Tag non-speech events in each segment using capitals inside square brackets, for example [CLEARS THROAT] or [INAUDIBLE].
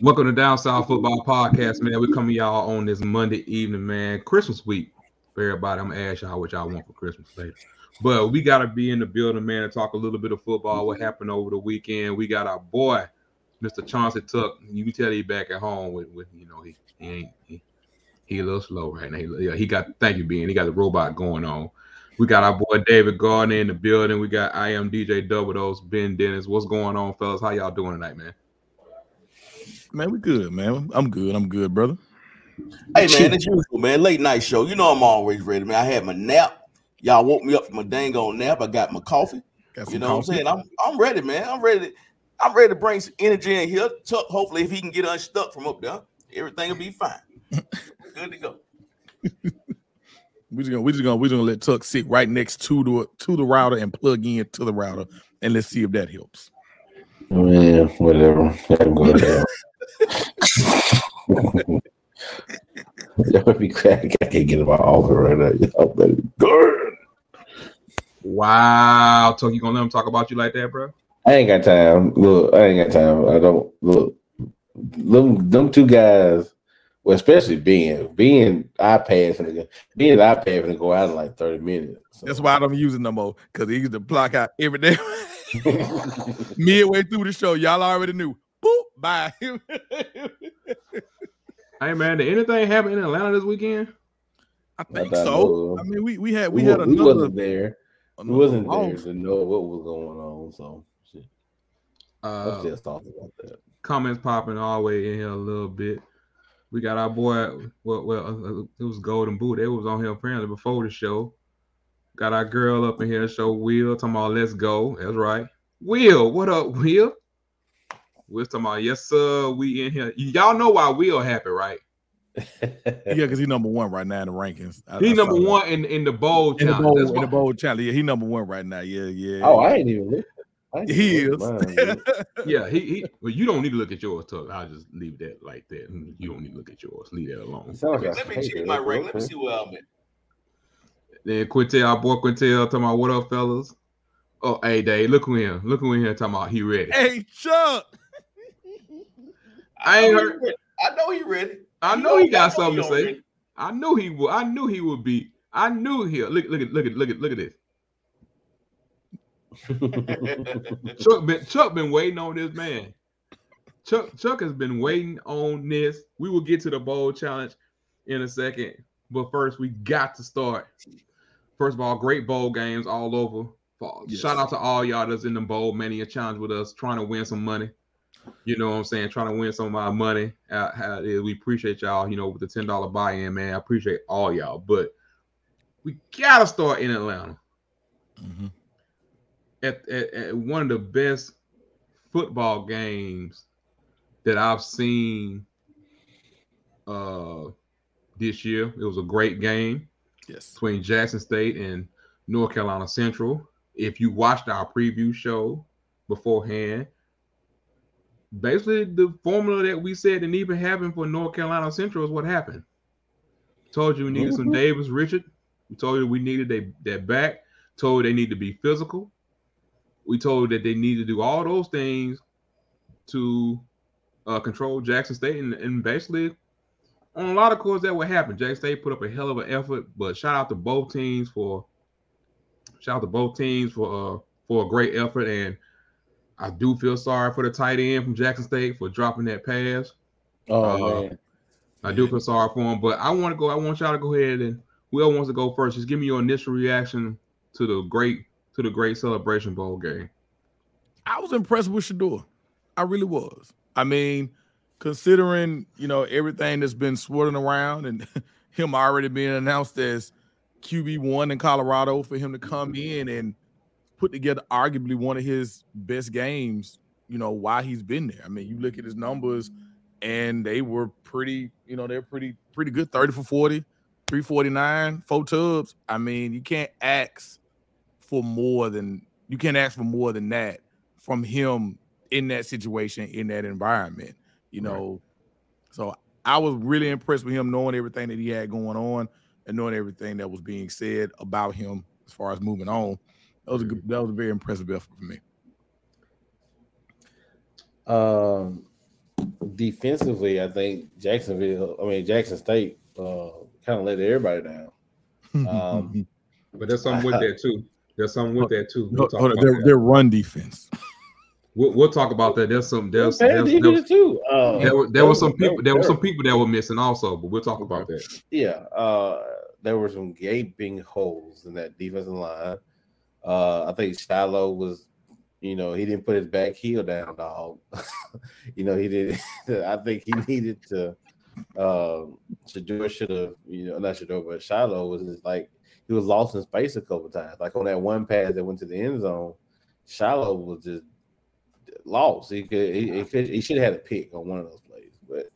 Welcome to Down South Football Podcast, man. We coming y'all on this Monday evening, man. Christmas week for everybody. I'm gonna ask y'all what y'all want for Christmas later. But we gotta be in the building, man, and talk a little bit of football. What happened over the weekend? We got our boy, Mr. Chauncey Tuck. You can tell he back at home with, with you know, he, he ain't he, he a little slow right now. He, yeah, he got thank you, being he got the robot going on. We got our boy David Gardner in the building. We got I am DJ Double Dose, Ben Dennis. What's going on, fellas? How y'all doing tonight, man? Man, we good, man. I'm good. I'm good, brother. Hey man, as usual, man. Late night show. You know I'm always ready, man. I had my nap. Y'all woke me up from my dang on nap. I got my coffee. Got you know coffee. what I'm saying? I'm I'm ready, man. I'm ready. I'm ready to bring some energy in here. Tuck, hopefully, if he can get unstuck from up there, everything will be fine. [LAUGHS] good to go. We're just gonna we're just gonna we're just gonna let Tuck sit right next to the to the router and plug in to the router and let's see if that helps. Yeah, whatever. I'm going Y'all be crack. I can't get in my office right now. Y'all better burn. Wow, Tuck, you gonna let him talk about you like that, bro? I ain't got time. Look, I ain't got time. I don't look. Them, them two guys well, especially being being iPad and being iPad and go out in like 30 minutes. So. That's why I don't use it no more because he used to block out every day. [LAUGHS] Midway through the show, y'all already knew. Boop, bye. [LAUGHS] hey man, did anything happen in Atlanta this weekend? I think I so. I mean, we we had we, we had another. We wasn't there. We wasn't there to know what was going on. So, shit. Uh, just talking about that. Comments popping all the way in here a little bit. We got our boy. Well, well, uh, uh, it was Golden Boot. They was on here apparently before the show. Got our girl up in here. Show Will talking about let's go. That's right. Will, what up, Will? We're talking about yes, sir. We in here. Y'all know why Will happy, right? [LAUGHS] yeah, because he's number one right now in the rankings. He's number one in, in the bowl in the bowl, in the bowl challenge. Yeah, he number one right now. Yeah, yeah. Oh, I ain't even he is. [LAUGHS] yeah, he, he well, you don't need to look at yours, Tuck. I'll just leave that like that. Hmm, you don't need to look at yours. Leave that alone. Okay, let me check my rank. Let me see where I'm at. Then Quintel, our boy Quintel, talking about what up, fellas. Oh, hey, Dave, look who here. Look who in here talking about he ready. Hey, Chuck. I ain't heard. I know he ready. I know he got something to say. Ready. I knew he would. I knew he would be. I knew he. Look, look at, look at, look at, look at this. [LAUGHS] Chuck been Chuck been waiting on this man. Chuck Chuck has been waiting on this. We will get to the bowl challenge in a second, but first we got to start. First of all, great bowl games all over. Yes. Shout out to all y'all that's in the bowl mania challenge with us, trying to win some money. You know what I'm saying? Trying to win some of my money. Uh, we appreciate y'all. You know, with the ten dollar buy-in, man. I appreciate all y'all, but we gotta start in Atlanta. Mm-hmm at, at, at one of the best football games that I've seen uh, this year. It was a great game. Yes. Between Jackson State and North Carolina Central. If you watched our preview show beforehand, basically the formula that we said didn't even happen for North Carolina Central is what happened. Told you we needed mm-hmm. some Davis Richard. We told you we needed they, that back. Told you they need to be physical we told that they need to do all those things to uh, control Jackson State, and, and basically on a lot of course that would happen. Jackson State put up a hell of an effort, but shout out to both teams for shout out to both teams for uh, for a great effort. And I do feel sorry for the tight end from Jackson State for dropping that pass. Oh uh, man. I do feel sorry for him, but I want to go. I want y'all to go ahead and whoever wants to go first, just give me your initial reaction to the great to the Great Celebration Bowl game? I was impressed with Shedeur. I really was. I mean, considering you know everything that's been swirling around and [LAUGHS] him already being announced as QB one in Colorado for him to come in and put together arguably one of his best games. You know why he's been there. I mean, you look at his numbers, and they were pretty. You know, they're pretty pretty good. Thirty for 40, 349, four tubs. I mean, you can't ask for more than you can't ask for more than that from him in that situation in that environment you know right. so i was really impressed with him knowing everything that he had going on and knowing everything that was being said about him as far as moving on that was a good, that was a very impressive effort for me um defensively, I think Jacksonville, I mean Jackson State, uh, kind of let everybody down. [LAUGHS] Um, but there's something with that too. There's something with that too. We'll their, their, run defense. We'll, we'll, talk about that. There's some there's, there's, there's, there's too. Uh, there, were, there were some people there were some people that were missing also, but we'll talk about that. Yeah, uh, there were some gaping holes in that defensive line. Uh, I think Shilo was, you know, he didn't put his back heel down, dog. [LAUGHS] you know, he did. [LAUGHS] I think he needed to. Um, Shedeur should have, you know, not Shedeur, but Shilo was just like he was lost in space a couple times. Like on that one pass that went to the end zone, Shilo was just lost. He could he, he, could, he should have had a pick on one of those plays. But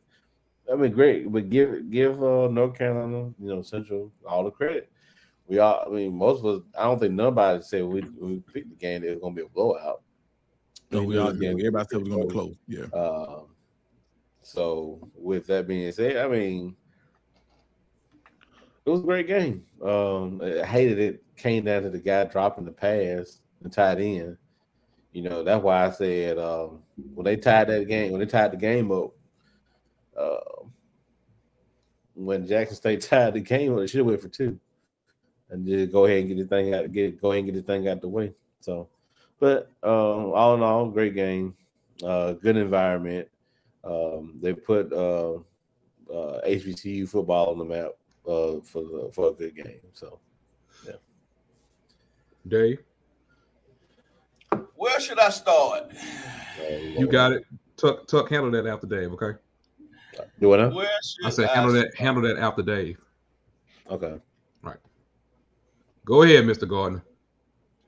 I mean, great. But give give uh, North Carolina, you know, Central all the credit. We all, I mean, most of us. I don't think nobody said we we picked the game that it was going to be a blowout. No, we, we all did. Everybody said it was going to be close. Yeah. Um, so with that being said, I mean, it was a great game. Um, I hated it. Came down to the guy dropping the pass and tied in. You know, that's why I said um, when they tied that game, when they tied the game up, uh, when Jackson State [LAUGHS] tied the game, they should have went for two, and just go ahead and get the thing out, get go ahead and get the thing out the way. So, but um, all in all, great game, uh, good environment. Um, they put uh, uh, HBCU football on the map uh, for the, for a good game. So, yeah. Dave. Where should I start? You got it. Tuck, Tuck, handle that after Dave, okay? Do what? I said handle I that. Handle that after Dave. Okay. Right. Go ahead, Mr. Gardner.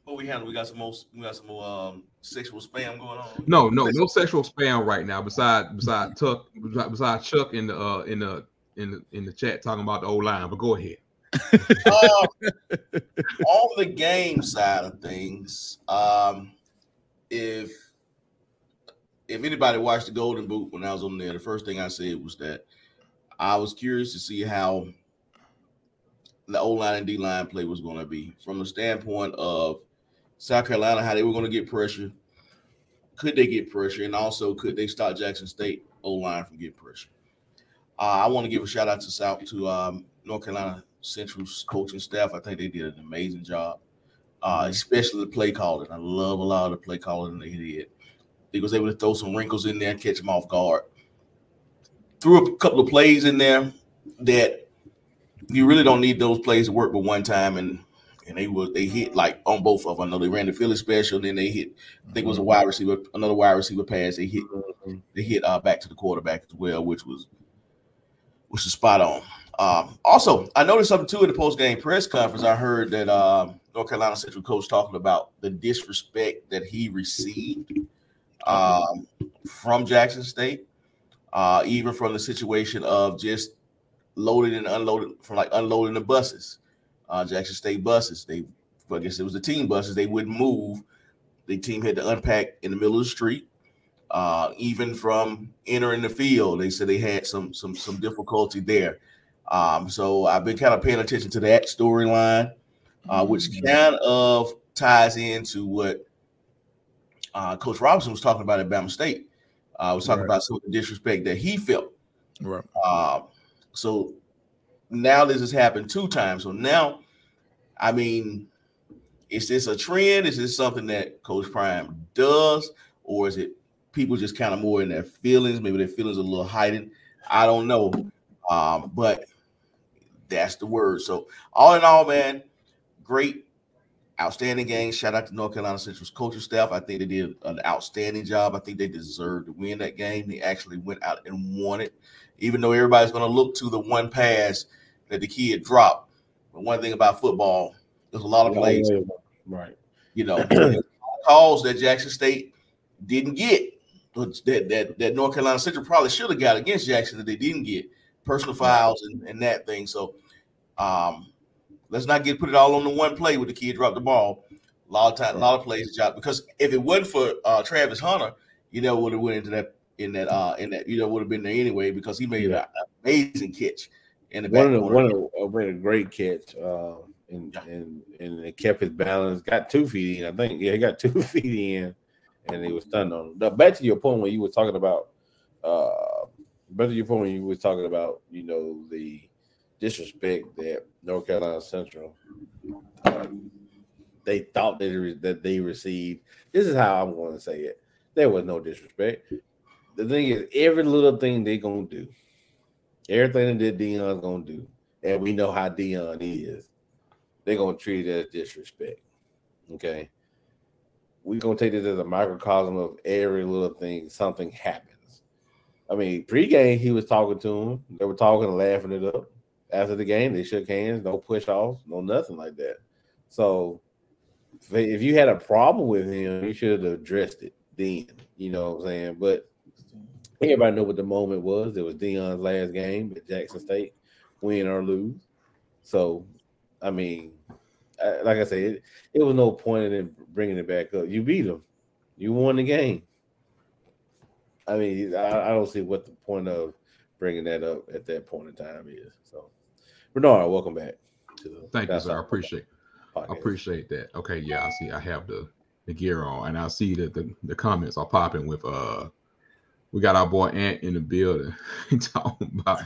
What we handle? We got some more. We got some more um, sexual spam going on. No, no, no sexual spam right now. Beside, besides Tuck, besides Chuck in the uh, in the in the in the chat talking about the old line. But go ahead. uh, [LAUGHS] on the game side of things, um, if if anybody watched the Golden Boot when I was on there, the first thing I said was that I was curious to see how the O line and D line play was going to be from the standpoint of South Carolina, how they were going to get pressure. Could they get pressure? And also, could they stop Jackson State O line from getting pressure? Uh, I want to give a shout out to South to um, North Carolina Central's coaching staff. I think they did an amazing job uh, mm-hmm. especially the play calling. I love a lot of the play calling they did. He was able to throw some wrinkles in there and catch them off guard. Threw a couple of plays in there that you really don't need those plays to work but one time, and and they were they hit like on both of them. I know they ran the Philly special, then they hit. I think it was a mm-hmm. wide receiver, another wide receiver pass. They hit mm-hmm. they hit uh, back to the quarterback as well, which was which was spot on. Um, also, I noticed something too in the post game press conference. I heard that um, North Carolina Central coach talking about the disrespect that he received um, from Jackson State, uh, even from the situation of just loading and unloading from like unloading the buses, uh, Jackson State buses. They, I guess it was the team buses. They wouldn't move. The team had to unpack in the middle of the street. Uh, even from entering the field, they said they had some some some difficulty there. Um, so I've been kind of paying attention to that storyline, uh, which mm-hmm. kind of ties into what uh, Coach Robinson was talking about at Bama State. I uh, was talking right. about some of the disrespect that he felt. Right. So now this has happened two times. So now, I mean, is this a trend? Is this something that Coach Prime does, or is it people just kind of more in their feelings? Maybe their feelings are a little heightened. I don't know. Um, but that's the word. So all in all, man, great, outstanding game. Shout out to North Carolina Central's coaching staff. I think they did an outstanding job. I think they deserved to win that game. They actually went out and won it, even though everybody's going to look to the one pass that the kid dropped. But one thing about football, there's a lot of plays, right? You know, [CLEARS THROAT] calls that Jackson State didn't get. That, that that North Carolina Central probably should have got against Jackson that they didn't get personal files and, and that thing. So um, let's not get put it all on the one play with the kid dropped the ball. A lot of time, a lot of plays job because if it wasn't for uh, Travis Hunter, you know, would have went into that in that uh in that you know would have been there anyway because he made yeah. an amazing catch in the one of the, one of the, a great catch. Uh, and, yeah. and and it kept his balance. Got two feet in, I think. Yeah, he got [LAUGHS] two feet in, and he was stunned on. Him. Back to your point when you were talking about uh back to your point, when you were talking about, you know, the disrespect that North Carolina Central um, they thought that, re- that they received. This is how I'm going to say it. There was no disrespect. The thing is, every little thing they gonna do, everything that Deion's gonna do, and we know how Deion is, they're gonna treat it as disrespect. Okay, we're gonna take this as a microcosm of every little thing. Something happens. I mean, pregame he was talking to him. They were talking and laughing it up. After the game, they shook hands. No push offs. No nothing like that. So if you had a problem with him, you should have addressed it then. You know what I'm saying? But everybody know what the moment was. It was Deion's last game at Jackson State, win or lose. So, I mean, like I said, it, it was no point in bringing it back up. You beat them, you won the game. I mean, I, I don't see what the point of bringing that up at that point in time is. So, Bernard, welcome back. To the, Thank you, sir. I appreciate. I appreciate that. Okay, yeah, I see. I have the the gear on, and I see that the, the comments are popping with uh, we got our boy Ant in the building [LAUGHS] talking about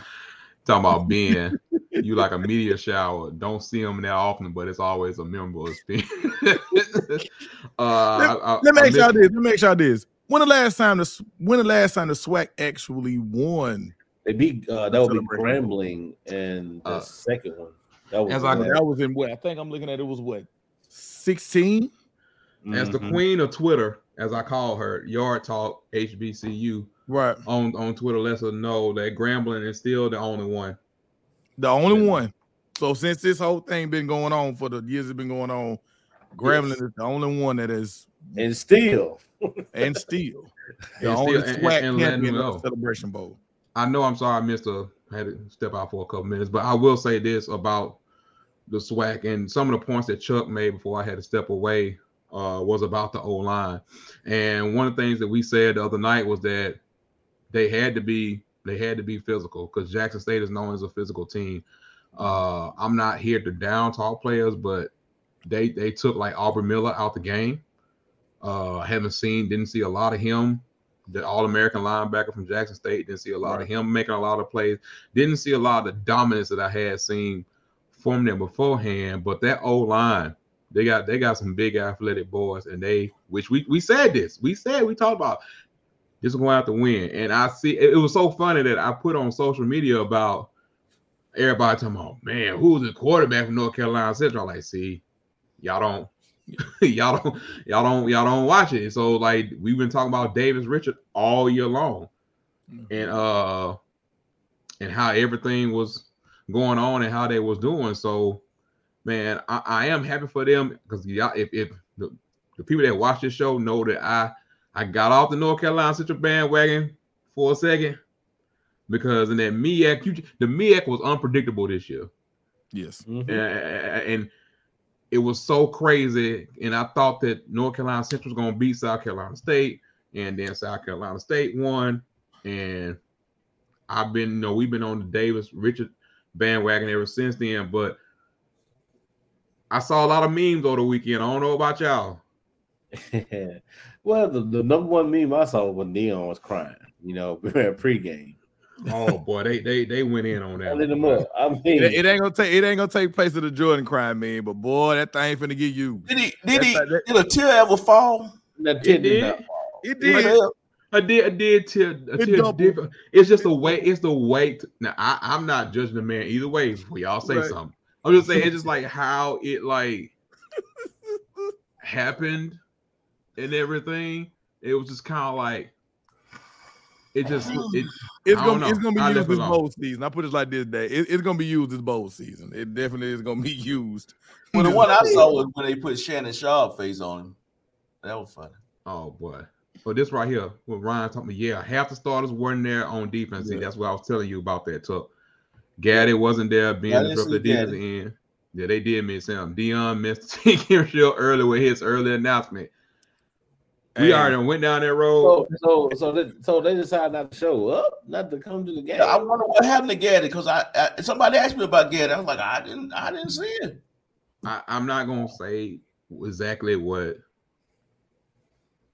talking about being you like a media shower. Don't see him that often, but it's always a memorable experience. [LAUGHS] uh, let, I, let me make sure this. Let me make sure this. When the last time the when the last time the SWAC actually won? They beat uh, that would be Grambling and the uh, second one. That was, As I, that was in what I think I'm looking at. It was what 16. As the mm-hmm. queen of Twitter, as I call her, Yard Talk HBCU, right on on Twitter lets us know that Grambling is still the only one. The only yeah. one. So since this whole thing been going on for the years it's been going on, Grambling yes. is the only one that is and still [LAUGHS] and still the and only still, SWAC and, and champion of the Celebration Bowl. I know I'm sorry I missed a had to step out for a couple minutes, but I will say this about the SWAC and some of the points that Chuck made before I had to step away uh, was about the O line. And one of the things that we said the other night was that they had to be they had to be physical because Jackson State is known as a physical team. Uh, I'm not here to down talk players, but they they took like Aubrey Miller out the game. Uh, haven't seen, didn't see a lot of him. The All American linebacker from Jackson State didn't see a lot right. of him making a lot of plays. Didn't see a lot of the dominance that I had seen from them beforehand. But that O line, they got they got some big athletic boys, and they which we we said this, we said we talked about this is going out to win. And I see it, it, was so funny that I put on social media about everybody talking about man, who's the quarterback from North Carolina Central? like, see, y'all don't [LAUGHS] y'all don't y'all don't y'all don't watch it. So like we've been talking about Davis Richard all year long. Mm-hmm. And uh and how everything was going on and how they was doing. So, man, I, I am happy for them because y'all, if, if the, the people that watch this show know that I I got off the North Carolina Central bandwagon for a second because in that MEAC, the MEAC was unpredictable this year. Yes, mm-hmm. and, and it was so crazy. And I thought that North Carolina Central was going to beat South Carolina State, and then South Carolina State won. And I've been, you know, we've been on the Davis Richard bandwagon ever since then. But I saw a lot of memes over the weekend. I don't know about y'all. [LAUGHS] well, the, the number one meme I saw was Neon was crying, you know, [LAUGHS] pregame. oh boy, they they they went in on that. Them up. I [LAUGHS] mean, it, it, ain't gonna take it ain't gonna take place of the Jordan crying meme, but boy, that thing finna get you. Did he did he that, did a tear ever fall? That tear did. Not fall. It did. I did, I did till, till different. It's just the way. It's the weight. now I, I'm not judging the man either way. Before y'all say right. something, I'm just saying it's just like how it like happened and everything. It was just kind of like it just it. It's gonna it's gonna be I used this bowl season. I put it like this day. It, it's gonna be used this bowl season. It definitely is gonna be [LAUGHS] used. Well, the one I saw was when they put Shannon Sharpe face on him. That was funny. Oh boy. But this right here, with Ryan talking, yeah, half the starters weren't there on defense. Yeah. See, that's what I was telling you about that. So Gaddy wasn't there being the the defense end. Yeah, they did miss him. Deion missed [LAUGHS] the team show early with his early announcement. We already went down that road. So, so, so, they, so they decided not to show up, not to come to the game. I wonder what happened to Gaddy because I, I, somebody asked me about Gaddy. I was like, I didn't, I didn't see it. I, am i am not gonna say exactly what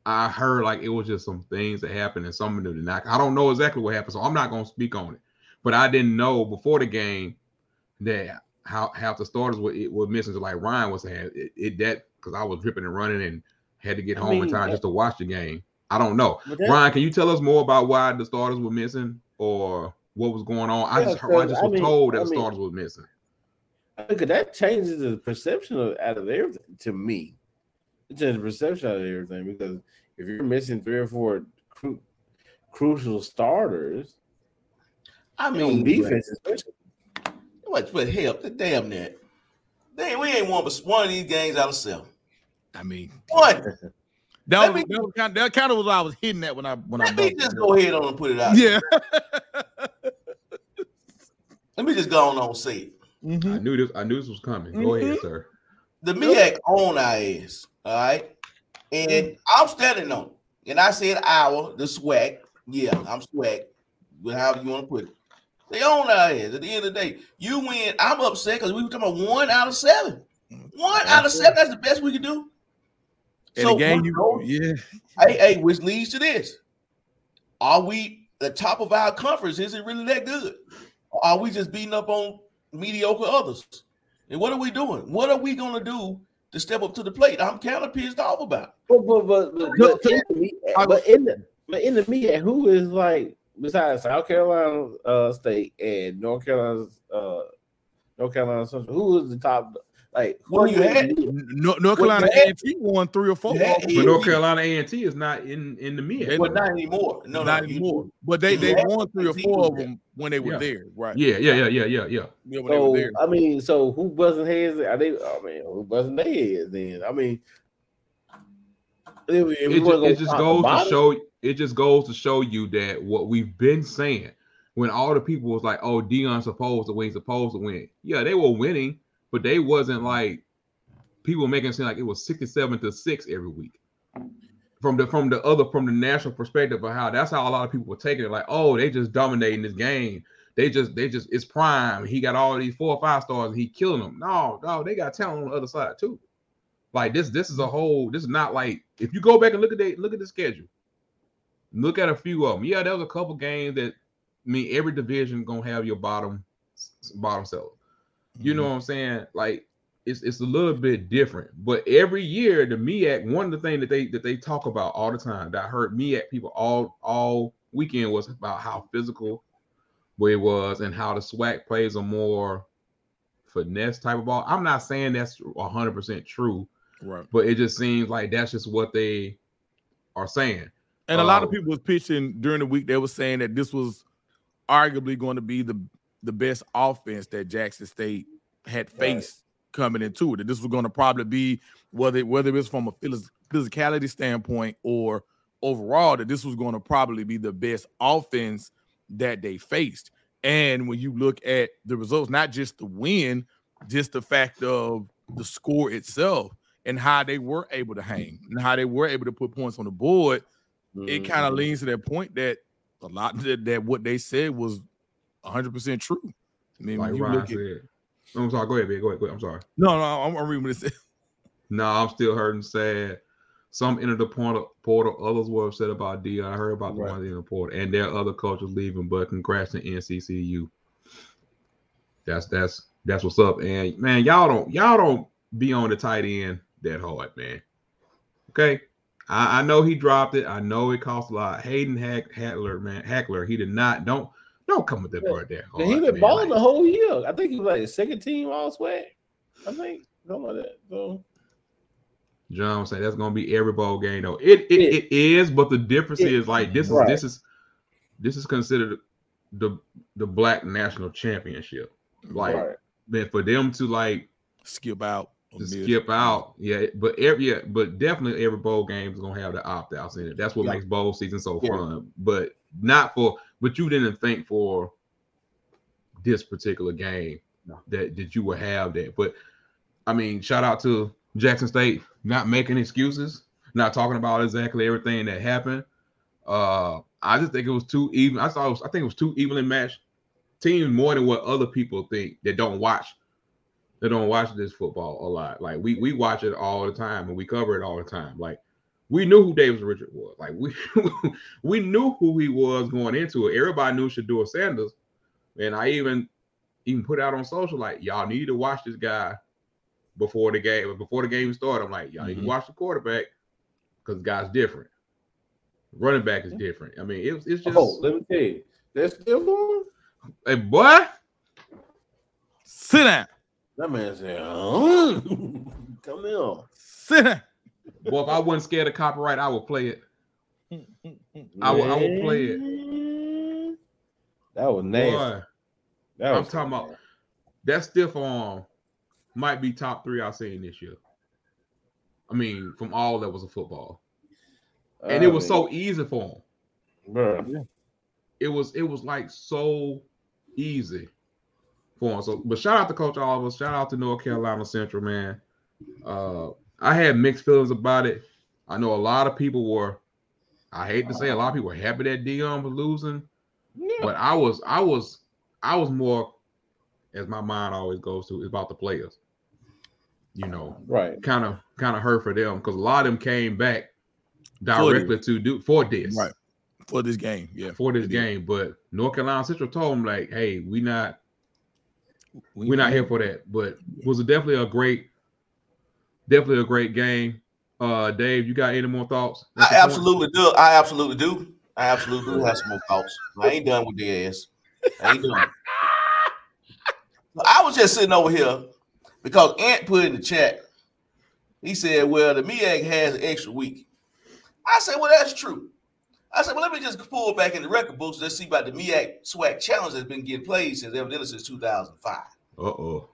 I heard like it was just some things that happened and some of them did not. I don't know exactly what happened, so I'm not gonna speak on it. But I didn't know before the game that how half the starters were were missing. So like Ryan was saying, it, it that because I was dripping and running and had to get I home mean, in time that, just to watch the game. I don't know. That, Ryan, can you tell us more about why the starters were missing or what was going on? I just heard, I just was mean, told that I the mean, starters were missing. Look, that changes the perception of out of everything to me. It changes the perception out of everything because if you're missing three or four cru- crucial starters, I mean, defense especially. What? But hell, damn that. Damn, we ain't won but one of these games out of seven. I mean, what? [LAUGHS] That was, me, that, was kind of, that kind of was what I was hitting at when I when let I. Let me just go ahead on and put it out. Yeah. [LAUGHS] let me just go on and say it. Mm-hmm. I knew this. I knew this was coming. Go mm-hmm. ahead, sir. The MEAC on our ass, all right, and mm-hmm. I'm standing on it. And I said our the SWAC. Yeah, I'm SWAC. However you want to put it. They own our ass. At the end of the day, you win. I'm upset because we were talking about one out of seven. One out of seven. That's the best we can do. And so again, you, yeah. Hey, hey, which leads to this: Are we the top of our conference? Is it really that good? Or are we just beating up on mediocre others? And what are we doing? What are we going to do to step up to the plate? I'm kind of pissed off about. But but but, but, but, but in the but in the media, who is like besides South Carolina uh, State and North Carolina uh, North Carolina Central, who is the top like who you had? North, North Carolina A and T won three or four. But North Carolina A and T is not in in the mid. But not anymore. No, not no, anymore. But they they won three or four of them when they were yeah. there, right? Yeah, yeah, yeah, yeah, yeah, yeah. yeah when so, they were there. I mean, so who buzzing heads? Are they? I mean, who buzzing their heads? Then I mean, it, it, just, it just goes to show. It just goes to show you that what we've been saying when all the people was like, "Oh, Deion's supposed to win, supposed to win." Yeah, they were winning but they wasn't like people making it seem like it was 67 to 6 every week. From the from the other from the national perspective of how that's how a lot of people were taking it, like, oh, they just dominating this game. They just they just it's prime. He got all these four or five stars and he killing them. No, no, they got talent on the other side too. Like this, this is a whole. This is not like if you go back and look at the look at the schedule. Look at a few of them. Yeah, there was a couple games that I mean every division gonna have your bottom bottom seller. You know mm-hmm. what I'm saying? Like it's it's a little bit different. But every year, the MEAC, one of the things that they that they talk about all the time that I heard MEAC people all all weekend was about how physical it was and how the SWAC plays a more finesse type of ball. I'm not saying that's 100 percent true, right? But it just seems like that's just what they are saying. And a lot of um, people was pitching during the week. They were saying that this was arguably going to be the the best offense that Jackson State had faced right. coming into it. That this was going to probably be whether whether it's from a physicality standpoint or overall that this was going to probably be the best offense that they faced. And when you look at the results, not just the win, just the fact of the score itself and how they were able to hang and how they were able to put points on the board, mm-hmm. it kind of leans to that point that a lot that, that what they said was 100 percent true. I mean, like Ryan at, said. I'm sorry. Go ahead, man. Go ahead. Go ahead. I'm sorry. No, no, I'm, I'm reading what it said. [LAUGHS] No, I'm still hurting sad. Some entered the portal, portal. Others were upset about D. I heard about the right. ones in the portal, and there are other coaches leaving. But congrats to NCCU. That's that's that's what's up. And man, y'all don't y'all don't be on the tight end that hard, man. Okay, I, I know he dropped it. I know it cost a lot. Hayden Hack, Hackler, man, Hackler, he did not. Don't don't come with that part there. Hard, he oh, been balling like, the whole year. I think he was like second team all SWAC. I think something like that. So John saying that's gonna be every bowl game though. It it, it is, but the difference it, is like this is right. this is this is considered the the black national championship. Like right. man, for them to like skip out. To skip out, yeah, but every yeah, but definitely every bowl game is gonna have the opt outs in it. That's what yeah. makes bowl season so yeah. fun. But not for but you didn't think for this particular game no. that that you would have that. But I mean, shout out to Jackson State not making excuses, not talking about exactly everything that happened. Uh, I just think it was too even. I thought was, I think it was too evenly matched teams more than what other people think that don't watch that don't watch this football a lot. Like we we watch it all the time and we cover it all the time. Like we knew who Davis Richard was. Like we [LAUGHS] we knew who he was going into it. Everybody knew Shedeur Sanders, and I even even put out on social like y'all need to watch this guy before the game. Before the game started, I'm like y'all mm-hmm. need to mm-hmm. watch the quarterback because the guy's different. Running back is different. I mean, it's it's just. Oh, let me tell you, that's still going. Hey, boy, sit down. That man said, oh. [LAUGHS] "Come here, sit down." Boy, if I wasn't scared of copyright, I would play it. I would, I would play it. That was nasty. Boy, that was I'm talking about that stiff arm might be top three I've seen this year. I mean, from all that was a football, and it was uh, so easy for him. Bro. It was it was like so easy for him. So, but shout out to Coach Oliver. Shout out to North Carolina Central, man. Uh, I had mixed feelings about it. I know a lot of people were. I hate to say a lot of people were happy that Deion was losing, yeah. but I was I was I was more, as my mind always goes to, is about the players. You know, right? Kind of kind of hurt for them because a lot of them came back directly to do for this, right? For this game, yeah, for this game. But North Carolina Central told them like, "Hey, we not, we, we're not here for that." But was definitely a great definitely a great game. Uh, Dave, you got any more thoughts? I absolutely do. I absolutely do. I absolutely do have some more thoughts. I ain't done with the ass. I ain't done. I was just sitting over here because Ant put in the chat. He said, "Well, the MEAC has an extra week." I said, "Well, that's true." I said, "Well, let me just pull back in the record books. Let's see about the MEAC SWAC challenge that's been getting played since evidently since 2005." Uh oh.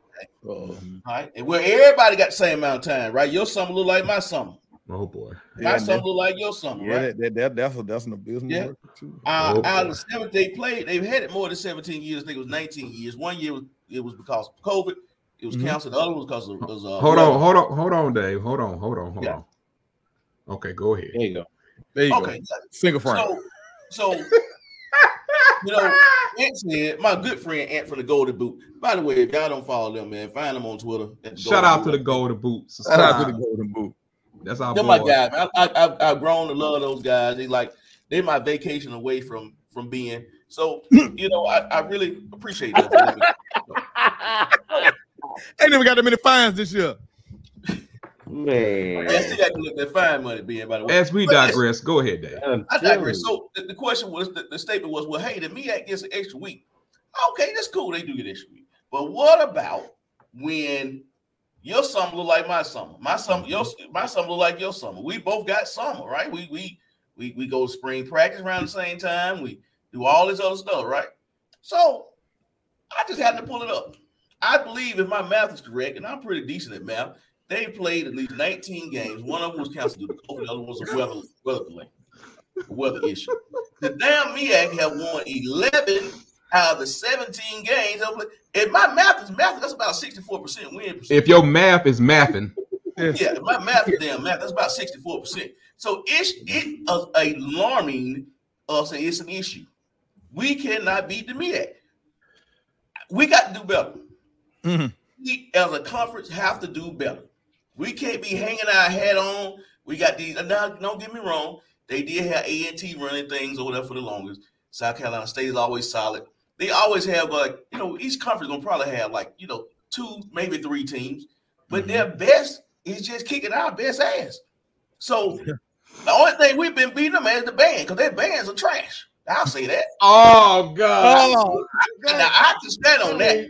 All right. And where everybody got the same amount of time, right? Your summer look like my summer. Oh boy. My yeah, summer look like your summer, yeah, right? That, that, that's a that's an abysmal yeah. too. Uh, oh, out of the seven they played, they've had it more than 17 years. I think it was 19 years. One year was, it was because of COVID. It was mm-hmm. canceled. The other was because of was, uh, hold on, hold on, hold on, Dave. Hold on, hold on, hold yeah. on. Okay, go ahead. There you go. There you okay. go. Single frame. So, so [LAUGHS] you know, Ant said, my good friend Ant from the Golden Boot. By the way, if y'all don't follow them, man, find them on Twitter. Shout out to the Golden Boot. Shout out to the Golden Boot. That's our They're boy. my guys. I, I, I, have grown to love those guys. They like they're my vacation away from from being. So you know, I, I really appreciate that. [LAUGHS] Ain't never got that many fines this year. Man, I still got to look that fine money being by the way. As we digress, go ahead, Dave. I digress. So the, the question was, the, the, statement was, well, hey, the MEAC gets an extra week. Okay, that's cool. They do get extra week. But what about when your summer look like my summer? My summer, your my summer look like your summer. We both got summer, right? We we we we go to spring practice around the same time. We do all this other stuff, right? So I just had to pull it up. I believe if my math is correct, and I'm pretty decent at math, they played at least 19 games. One of them was canceled due to COVID. The other was a weather weather delay, a weather issue. The damn MEAC have won 11 out of the 17 games. If my math is math, that's about 64% win. Percent. If your math is mathing. yeah, if my math is damn math. That's about 64%. So it's it uh, alarming us and it's an issue. We cannot beat the MEAC. We got to do better. Mm-hmm. We, as a conference, have to do better. We can't be hanging our head on. We got these. Now, don't get me wrong. They did have A and T running things over there for the longest. South Carolina State is always solid. They always have like you know each conference gonna probably have like you know two maybe three teams, but mm-hmm. their best is just kicking our best ass. So [LAUGHS] the only thing we've been beating them is the band because their bands are trash. I'll say that. Oh God! Oh, God. Now I can stand on that.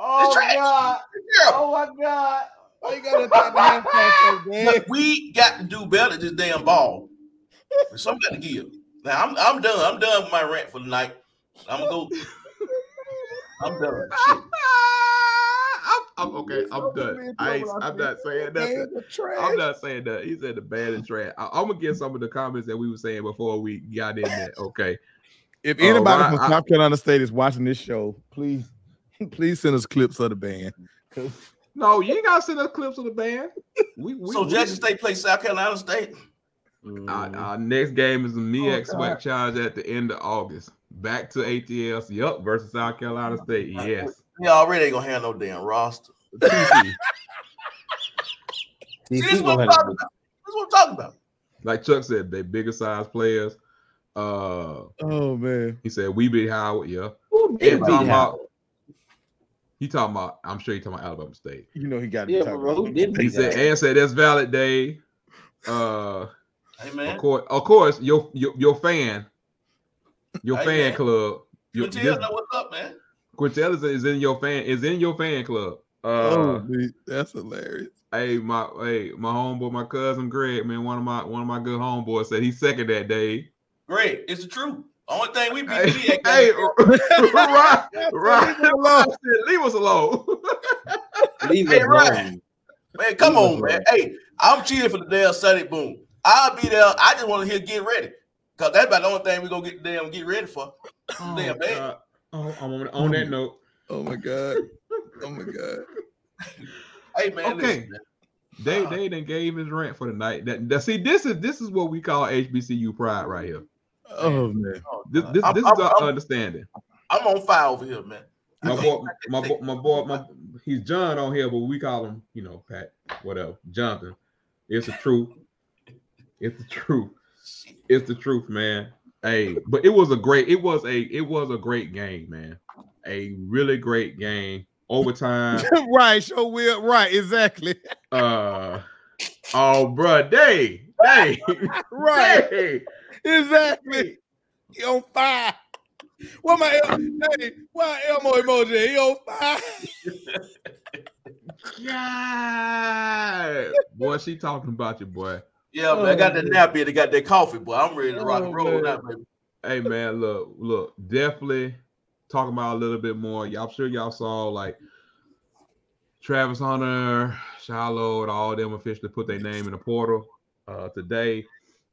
Oh God! Oh my God! Why you gotta attack the half We got to do better this damn ball. Some got to give. Now I'm I'm done. I'm done with my rant for the night. I'm gonna go. I'm done. Shit. I'm, I'm, okay. I'm done. I I'm not saying nothing. I'm not saying that. He said the bad and trash. I, am gonna get some of the comments that we were saying before we got in there. Okay. If anybody uh, from South Carolina State is watching this show, please, [LAUGHS] please send us clips of the band. No, you ain't gotta send us clips of the band. We, we so Jackson State plays South Carolina State. Our, our, next game is a MEAC oh, SWAC Challenge at the end of August. Back to ATLs, yup, versus South Carolina State. Yes. We already ain't gonna have no damn roster. [LAUGHS] See, this, what I'm talking about. this is what I'm talking about. like Chuck said, they bigger size players. Uh oh man. He said we beat Howard, yeah. Who And talking about he talking about I'm sure he talking about Alabama State. You know he got Yeah, but bro, who did He beat said that? and said that's valid day. Uh Hey of course of course your your, your fan, your Hey, fan man. club. Your, Quintel this, know what's up, man. Quintel is, is in your fan is in your fan club. Uh Oh, man, that's hilarious. Hey, my hey, my homeboy, my cousin Greg, man, one of my one of my good homeboys said he second that day. Great, it's the truth. Only thing we beat Hey, the MEAC hey, game. right, [LAUGHS] right. [LAUGHS] Leave us alone. [LAUGHS] Leave Hey, it Ryan. alone. Man, come Leave on, man. alone. Hey, I'm cheering for the damn Sonic Boom. I'll be there. I just want to hear get ready. Cause that's about the only thing we're gonna get damn get ready for. Oh, Damn, man. Oh, I'm on, on that note. Oh my god. Oh my god. Hey man, Okay. listen, man. They Uh. they done gave his rent for the night. That, that see, this is this is what we call HBCU pride right here. Oh man. This this, I'm, this I'm- is our I'm- understanding. I'm on fire over here, man. My boy, my boy, my boy, my he's John on here, but we call him, you know, Pat, whatever, Jonathan. It's the truth. It's the truth. It's the truth, man. Hey, but it was a great, it was a, it was a great game, man. A really great game. Overtime. [LAUGHS] right, show will right, exactly. uh oh, bruh, day, day, [LAUGHS] Right, day. Exactly. He on fire. What my El- hey, why Elmo emoji? He on fire. [LAUGHS] Yeah, boy, she talking about you, boy. Yeah, man. I got that Oh, nap here. They got that coffee, boy. I'm ready to rock Oh, and roll now, baby. Hey man, look, look, definitely talking about a little bit more. Y'all I'm sure y'all saw like Travis Hunter, Shilo, and all them officially put their name in the portal uh today.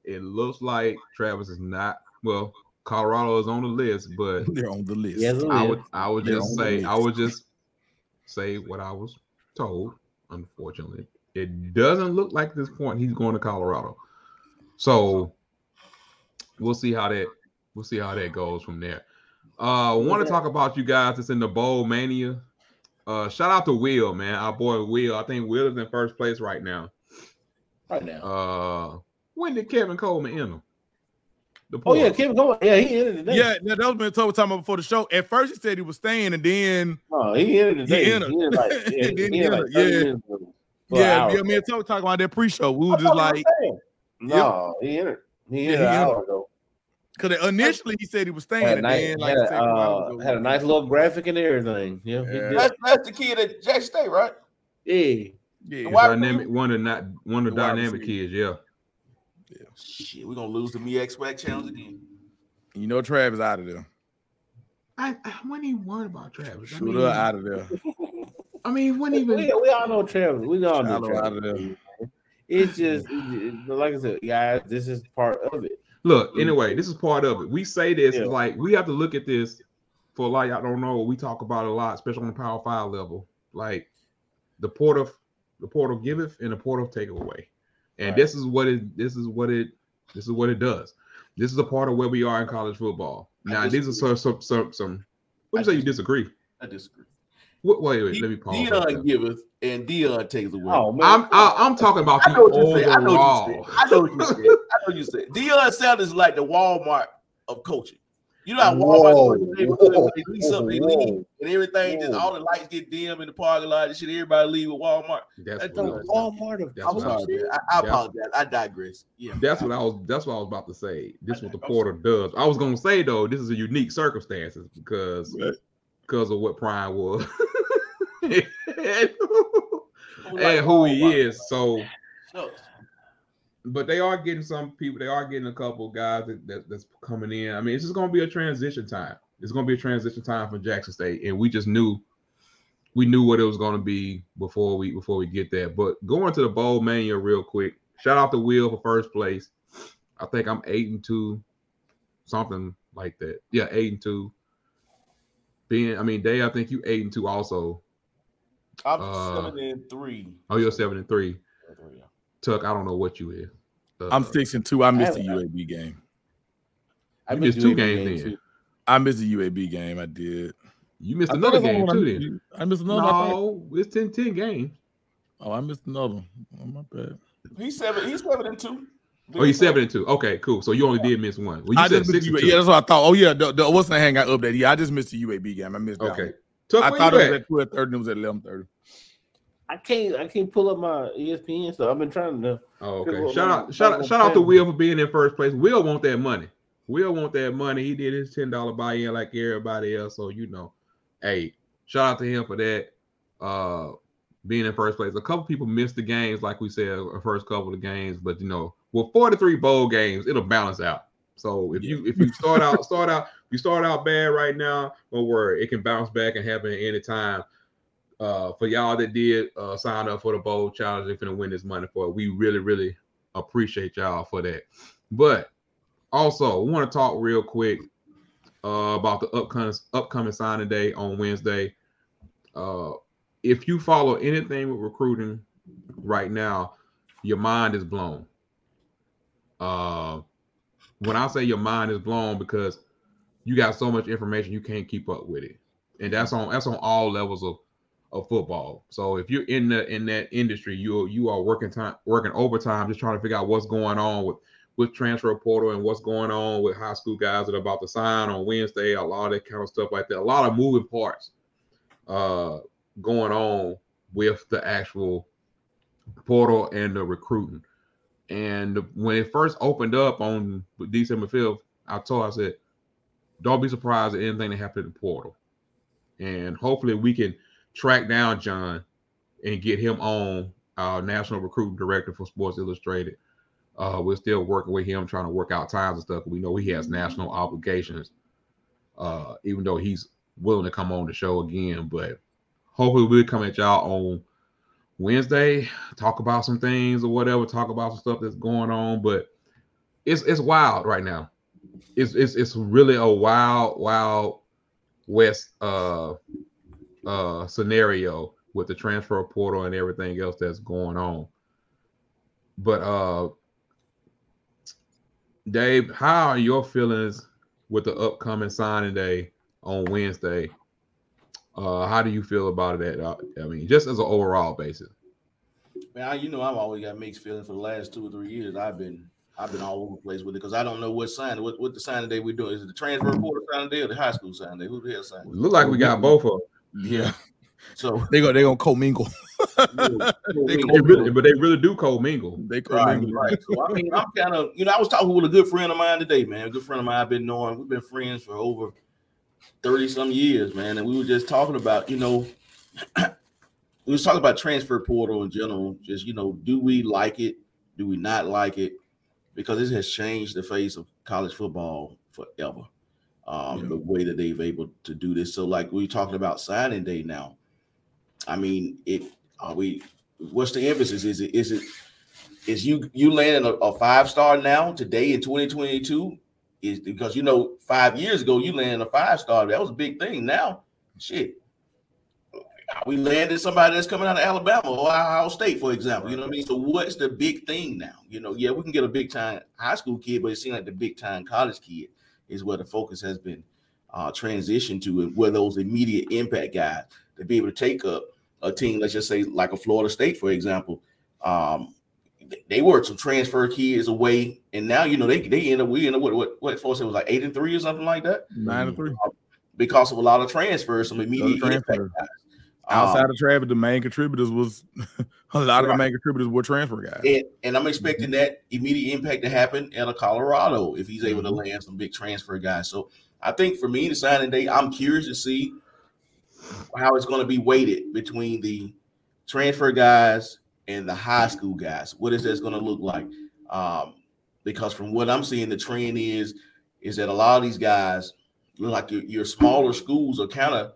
It looks like Travis is not well, Colorado is on the list, but [LAUGHS] They're on the list. Yes, I would I would They're just say. I would just say what I was told. Unfortunately, it doesn't look like at this point he's going to Colorado. So we'll see how that we'll see how that goes from there. Uh want to talk about you guys that's in the bowl mania. Uh shout out to Will, man. Our boy Will. I think Will is in first place right now. right now. Uh when did Kevin Coleman enter? The oh yeah. Kevin Coleman. Yeah, he ended today. Yeah, that that was been told time before the show. At first, he said he was staying, and then No, he ended today. He entered. ended like, [LAUGHS] yeah, he he ended like entered, 30 yeah. minutes ago. For an yeah, yeah, me and Toby talking about that pre-show. We were just like, he was staying. No, he entered. He Yeah, entered he an entered. hour ago. because initially he said he was staying, Had a, and nice, then like had, I a, said, a uh, had a nice little graphic and everything. Yeah, he Yeah. did. That's, that's the kid at Jack State, right? yeah. yeah, dynamic one of not one of the The dynamic kids, yeah. Shit, we're gonna lose the MEAC SWAC challenge again. you know Travis out of there. I, I wasn't even worried about Travis. I mean, her out of there. I mean, wasn't even We, we all know Travis. We all know Shallow out Travis. of there. It's just, it- it- like I said, guys, this is part of it. Look, anyway, this is part of it. We say this Yeah. like we have to look at this for like I don't know. We talk about it a lot, especially on the Power Five level. Like the portal, the portal giveth and the portal taketh away, and Right. this is what it. This is what it. This is what it does. This is a part of where we are in college football. Now, these are some some some. some what you say? You disagree? I disagree. What, wait, wait. Let me pause. right. Deion giveth and Deion takes away. Oh man, I'm I, I'm talking about I the know what you. I know what you said. I know what you said. I know you said. Deion Sanders is like the Walmart of coaching. You know how Whoa. Walmart in the neighborhood, when they lease up, they Whoa. leave, and everything just all the lights get dim in the parking lot and shit. Everybody leave with Walmart. That's That's what, the I was- Walmart of That's I'm what I sorry. I, I apologize. I digress. Yeah. that's what I was. That's what I was about to say. This is what the I'm does. I was gonna say though, this is a unique circumstances because Right. because of what Prime was [LAUGHS] and, and who he is. So, Shucks. But they are getting some people. They are getting a couple guys that, that- that's coming in. I mean, it's just gonna be a transition time. It's gonna be a transition time for Jackson State, and we just knew we knew what it was gonna be before we before we get there. But going to the bowl mania real quick. Shout out to Will for first place. I think I'm eight and two, something like that. Yeah, eight and two. Being, I mean, Day, I think you eight and two also. I'm Uh, seven and three. Oh, you're seven and three. Yeah. Tuck, I don't know what you is. Uh, I'm six and two. I missed the I haven't- UAB game. I You missed missed two UAB games game, then. too. I missed the UAB game. I did. You missed I another game the one I too. missed. Then I missed another. I no, it's 10, 10 games. Oh, I missed another. Oh my bad. He's seven. He's seven and two. Oh, you seven and two. Okay, cool. So you only did miss one. Well, I just missed yeah, that's what I thought. Oh yeah, the, the what's the hang got updated? Yeah, I just missed the UAB game. I missed. That okay. I thought it was at twelve thirty. It was at eleven thirty. I can't. I can't pull up my ESPN. So I've been trying to. Oh, okay. Shout out, shout out, shout out to Will for being in first place. Will want that money. Will want that money. He did his ten dollar buy in like everybody else. So you know, hey, shout out to him for that. Uh, being in first place. A couple people missed the games, like we said, the first couple of games, but you know, with 43 bowl games, it'll balance out. So if you if you start out start out you start out bad right now, don't worry, it can bounce back and happen at any time. Uh, for y'all that did uh, sign up for the bowl challenge and finna win this money for it, we really really appreciate y'all for that. But also, we want to talk real quick uh, about the upcoming upcoming signing day on Wednesday. Uh, if you follow anything with recruiting right now, your mind is blown. Uh, when I say your mind is blown, because you got so much information you can't keep up with it, and that's on that's on all levels of of football. So if you're in the in that industry, you you are working time working overtime, just trying to figure out what's going on with with transfer portal and what's going on with high school guys that are about to sign on Wednesday, a lot of that kind of stuff like that. A lot of moving parts. Uh, going on with the actual portal and the recruiting. And when it first opened up on December 5th, I told I said, don't be surprised at anything that happened in the portal. And hopefully we can track down John and get him on our national recruiting director for Sports Illustrated. Uh, we're still working with him, trying to work out times and stuff. We know he has national obligations, uh, even though he's willing to come on the show again. But hopefully we'll come at y'all on Wednesday, talk about some things or whatever, talk about some stuff that's going on. But it's it's wild right now. It's it's it's really a wild, wild west uh uh scenario with the transfer portal and everything else that's going on. But uh Dave, how are your feelings with the upcoming signing day on Wednesday uh, how do you feel about it? At, uh, I mean, just as an overall basis. Man, you know, I've always got mixed feelings for the last two or three years. I've been I've been all over the place with it because I don't know what sign what, what the signing day we're doing. Is it the transfer portal signing day or the high school signing day? Who the hell signing? Look like we got both of them. Yeah. Mm-hmm. [LAUGHS] So they go they gonna commingle. [LAUGHS] they, they really, but they really do co-mingle. They co-mingle. Right, right. So I mean, I'm kind of you know I was talking with a good friend of mine today, man. A good friend of mine I've been knowing. We've been friends for over 30 some years, man. And we were just talking about, you know, [CLEARS THROAT] we was talking about transfer portal in general. Just, you know, do we like it? Do we not like it? Because this has changed the face of college football forever. Um, yeah. the way that they've able to do this. So, like we talking about signing day now. I mean, it are we what's the emphasis? Is it is it is you you landing a, a five star now today in 2022 is because you know five years ago you landed a five star. That was a big thing. Now, shit, we landed somebody that's coming out of Alabama or Ohio State, for example. You know what I mean? So what's the big thing now? You know, yeah, we can get a big time high school kid, but it seems like the big time college kid is where the focus has been uh, transitioned to, and where those immediate impact guys to be able to take up a team, let's just say like a Florida State, for example. Um, they were some transfer kids away, and now you know they they end up we end up what what what folks it was like eight and three or something like that. Nine and three uh, because of a lot of transfers, some immediate transfer. Outside um, of Travis, the main contributors was [LAUGHS] a lot right. of the main contributors were transfer guys. And, and, I'm expecting that immediate impact to happen at a Colorado if he's able mm-hmm. to land some big transfer guys. So I think for me, the signing day, I'm curious to see how it's going to be weighted between the transfer guys and the high school guys. What is this going to look like? Um, because from what I'm seeing, the trend is is that a lot of these guys look like your, your smaller schools are kind of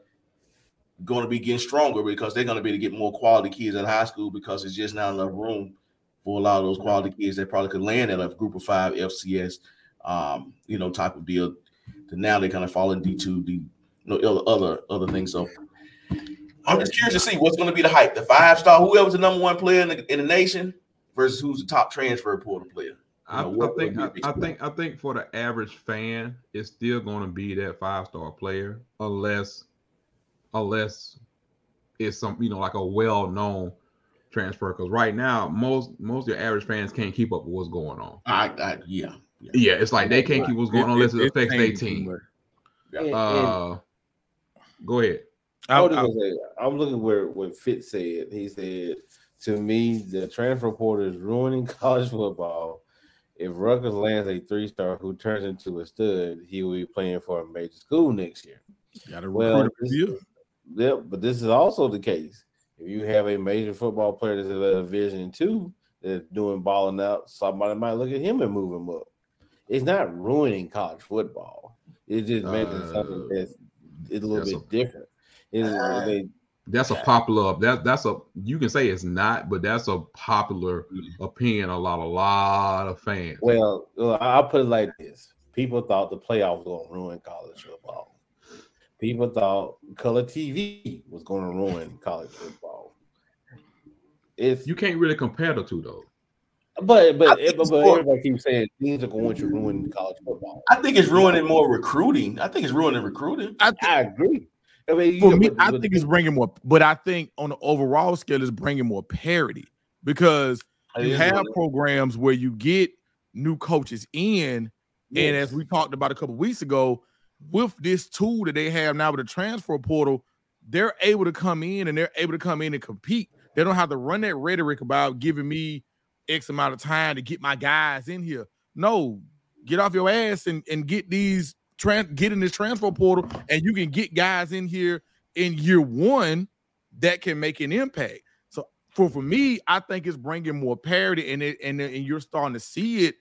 going to be getting stronger because they're going to be to get more quality kids in high school because it's just not enough room for a lot of those quality kids that probably could land at a group of five FCS, um, you know, type of deal. To now they kind of fall in D two, D, you know, other other things. So I'm just curious to see what's going to be the hype. The five star, whoever's the number one player in the, in the nation, versus who's the top transfer portal player. I, know, I, think I, I, think I think for the average fan, it's still going to be that five star player, unless unless it's some you know like a well known transfer because right now most most of your average fans can't keep up with what's going on. I, I yeah, yeah, yeah. It's like they can't keep what's going on unless it, it, affects their team. Yeah. Uh, go ahead. I, I, I'm looking where what Fitz said. He said to me, the transfer portal is ruining [LAUGHS] college football. If Rutgers lands a three star who turns into a stud, he will be playing for a major school next year. Got to well, this, yep, but this is also the case. If you have a major football player that's in a Division two that's doing balling out, somebody might look at him and move him up. It's not ruining college football. It's just making uh, something that's it's a little bit a, different. It's, uh, they, that's a popular that that's a you can say it's not, but that's a popular mm-hmm. opinion. A lot, a lot of fans. Well, I'll put it like this: people thought the playoffs were going to ruin college football. People thought color TV was going to ruin college football. It's you can't really compare the two though. But but, but, but everybody keeps saying things are going to ruin college football. I think it's ruining more recruiting. I think it's ruining recruiting. I, th- I agree. I mean, for me, I think it's bringing more, but I think on the overall scale, it's bringing more parity because you have programs where you get new coaches in, yes. and as we talked about a couple weeks ago, with this tool that they have now with the transfer portal, they're able to come in and they're able to come in and compete. They don't have to run that rhetoric about giving me X amount of time to get my guys in here. No, get off your ass and, and get these trans get in this transfer portal, and you can get guys in here in year one that can make an impact. So for for me, I think it's bringing more parity, and it and, and you're starting to see it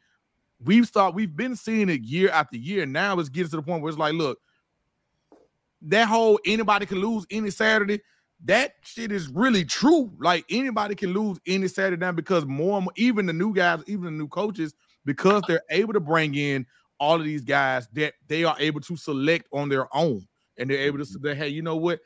we've start we've been seeing it year after year. Now it's getting to the point where it's like, look, that whole anybody can lose any Saturday. That shit is really true. Like anybody can lose any Saturday now because more, more even the new guys, even the new coaches, because they're able to bring in all of these guys that they are able to select on their own, and they're able to mm-hmm. say, "Hey, you know what?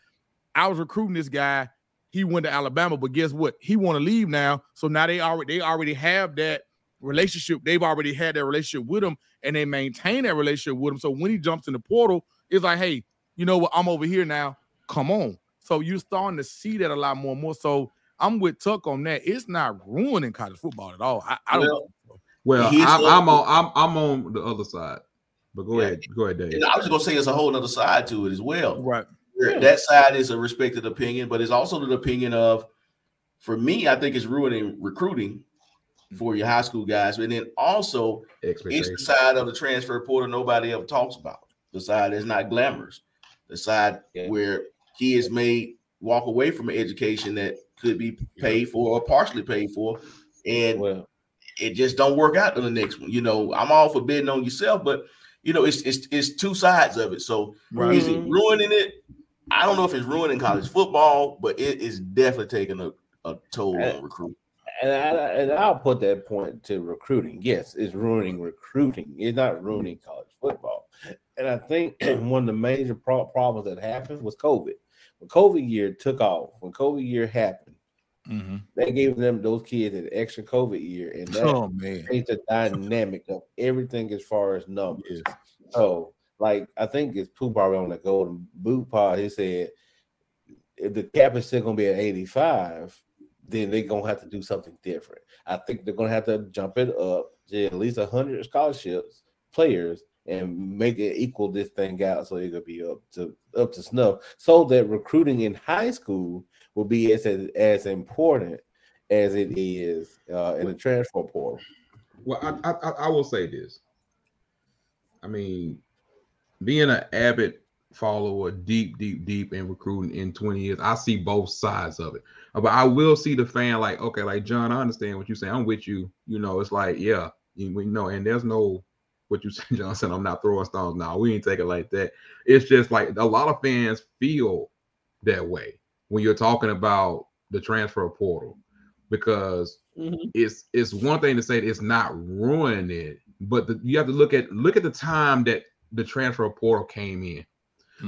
I was recruiting this guy. He went to Alabama, but guess what? He want to leave now. So now they already they already have that relationship, they've already had that relationship with him and they maintain that relationship with him. So when he jumps in the portal, it's like, hey, you know what? I'm over here now. Come on. So you're starting to see that a lot more and more. So I'm with Tuck on that. It's not ruining college football at all. I, I don't. Well, well I'm, I'm, on. I'm, I'm on the other side. But go yeah. ahead. Go ahead, Dave. And I was gonna say there's a whole other side to it as well. Right. Yeah. That side is a respected opinion, but it's also the opinion of, for me, I think it's ruining recruiting for your high school guys. And then also, it's the side of the transfer portal nobody ever talks about. The side that's not glamorous. The side yeah. where kids may walk away from an education that could be paid for or partially paid for, and well, it just don't work out in the next one. You know, I'm all for bidding on yourself, but you know, it's it's it's two sides of it. So right. is it ruining it? I don't know if it's ruining college football, but it is definitely taking a, a toll on recruiting and I, and I'll put that point to recruiting. Yes, it's ruining recruiting. It's not ruining college football. And I think [CLEARS THROAT] one of the major pro- problems that happened was COVID. When COVID year took off, when COVID year happened, mm-hmm. they gave them those kids an extra COVID year, and that oh, man. changed the dynamic of everything as far as numbers. Yes. So, like I think it's Pooh probably on the Golden Boot Pod. He said if the cap is still going to be at eighty five then they're gonna have to do something different. I think they're gonna have to jump it up to at least hundred scholarships players and make it equal this thing out so it could be up to up to snuff so that recruiting in high school will be as as, important as it is uh, in the transfer portal. Well, I, I I will say this. I mean, being an avid follower deep, deep, deep in recruiting in 20 years. I see both sides of it. But I will see the fan like, okay, like John, I understand what you're saying. I'm with you. You know, it's like, yeah, we know, and there's no what you [LAUGHS] said, John said, I'm not throwing stones. now. we ain't take it like that. It's just like a lot of fans feel that way when you're talking about the transfer portal because mm-hmm. it's it's one thing to say it's not ruining it, but the, you have to look at look at the time that the transfer portal came in.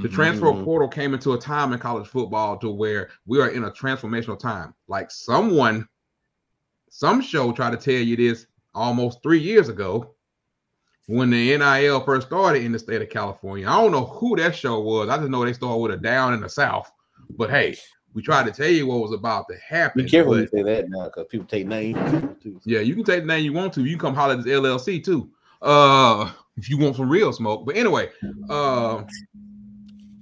The transfer mm-hmm. portal came into a time in college football to where we are in a transformational time. Like someone, some show tried to tell you this almost three years ago when the NIL first started in the state of California. I don't know who that show was. I just know they started with a down in the South. But hey, we tried to tell you what was about to happen. Be careful when you say that now, because people take names too. Yeah, you can take the name you want to. You can come holler at this LLC too. Uh, if you want some real smoke. But anyway, uh,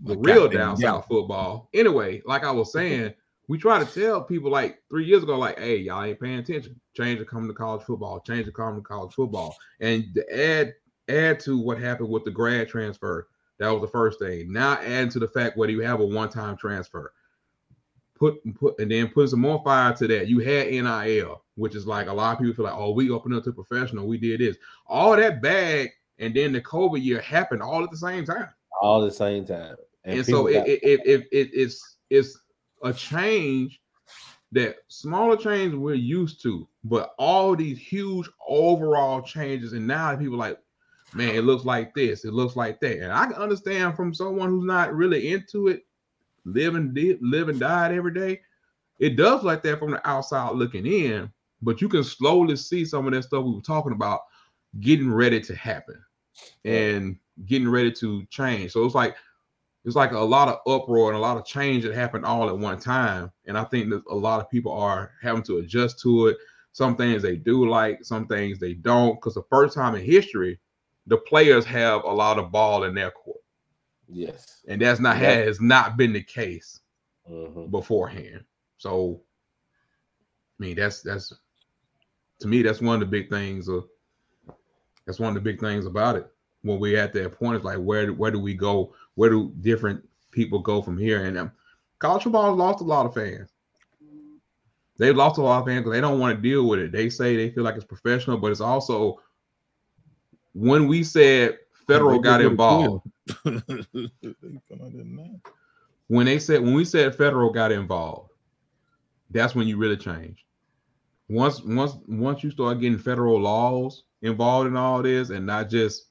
the real down south football. Anyway, like I was [LAUGHS] saying, we try to tell people like three years ago, like, hey, y'all ain't paying attention. Change to come to college football. Change to come to college football. And to add add to what happened with the grad transfer, that was the first thing. Now add to the fact whether you have a one-time transfer. Put put and then put some more fire to that. You had NIL, which is like a lot of people feel like, oh, we opened up to professional, we did this. All that bag, and then the COVID year happened all at the same time. All at the same time. And, and so it, it, it, it, it, it's it's a change that smaller changes we're used to, but all these huge overall changes, and now people like, man, it looks like this, it looks like that, and I can understand from someone who's not really into it, living live and died every day. It does like that from the outside looking in, but you can slowly see some of that stuff we were talking about getting ready to happen and getting ready to change. So it's like it's like a lot of uproar and a lot of change that happened all at one time. And I think that a lot of people are having to adjust to it. Some things they do like, some things they don't. Because the first time in history, the players have a lot of ball in their court. Yes. And that's not yeah. has not been the case mm-hmm. beforehand. So I mean that's that's to me, that's one of the big things of that's one of the big things about it. When we're at that point, it's like where where do we go where do different people go from here? And um, college football has lost a lot of fans. They've lost a lot of fans because they don't want to deal with it. They say they feel like it's professional, but it's also when we said federal got involved. [LAUGHS] when they said when we said federal got involved, that's when you really change. Once once once you start getting federal laws involved in all this and not just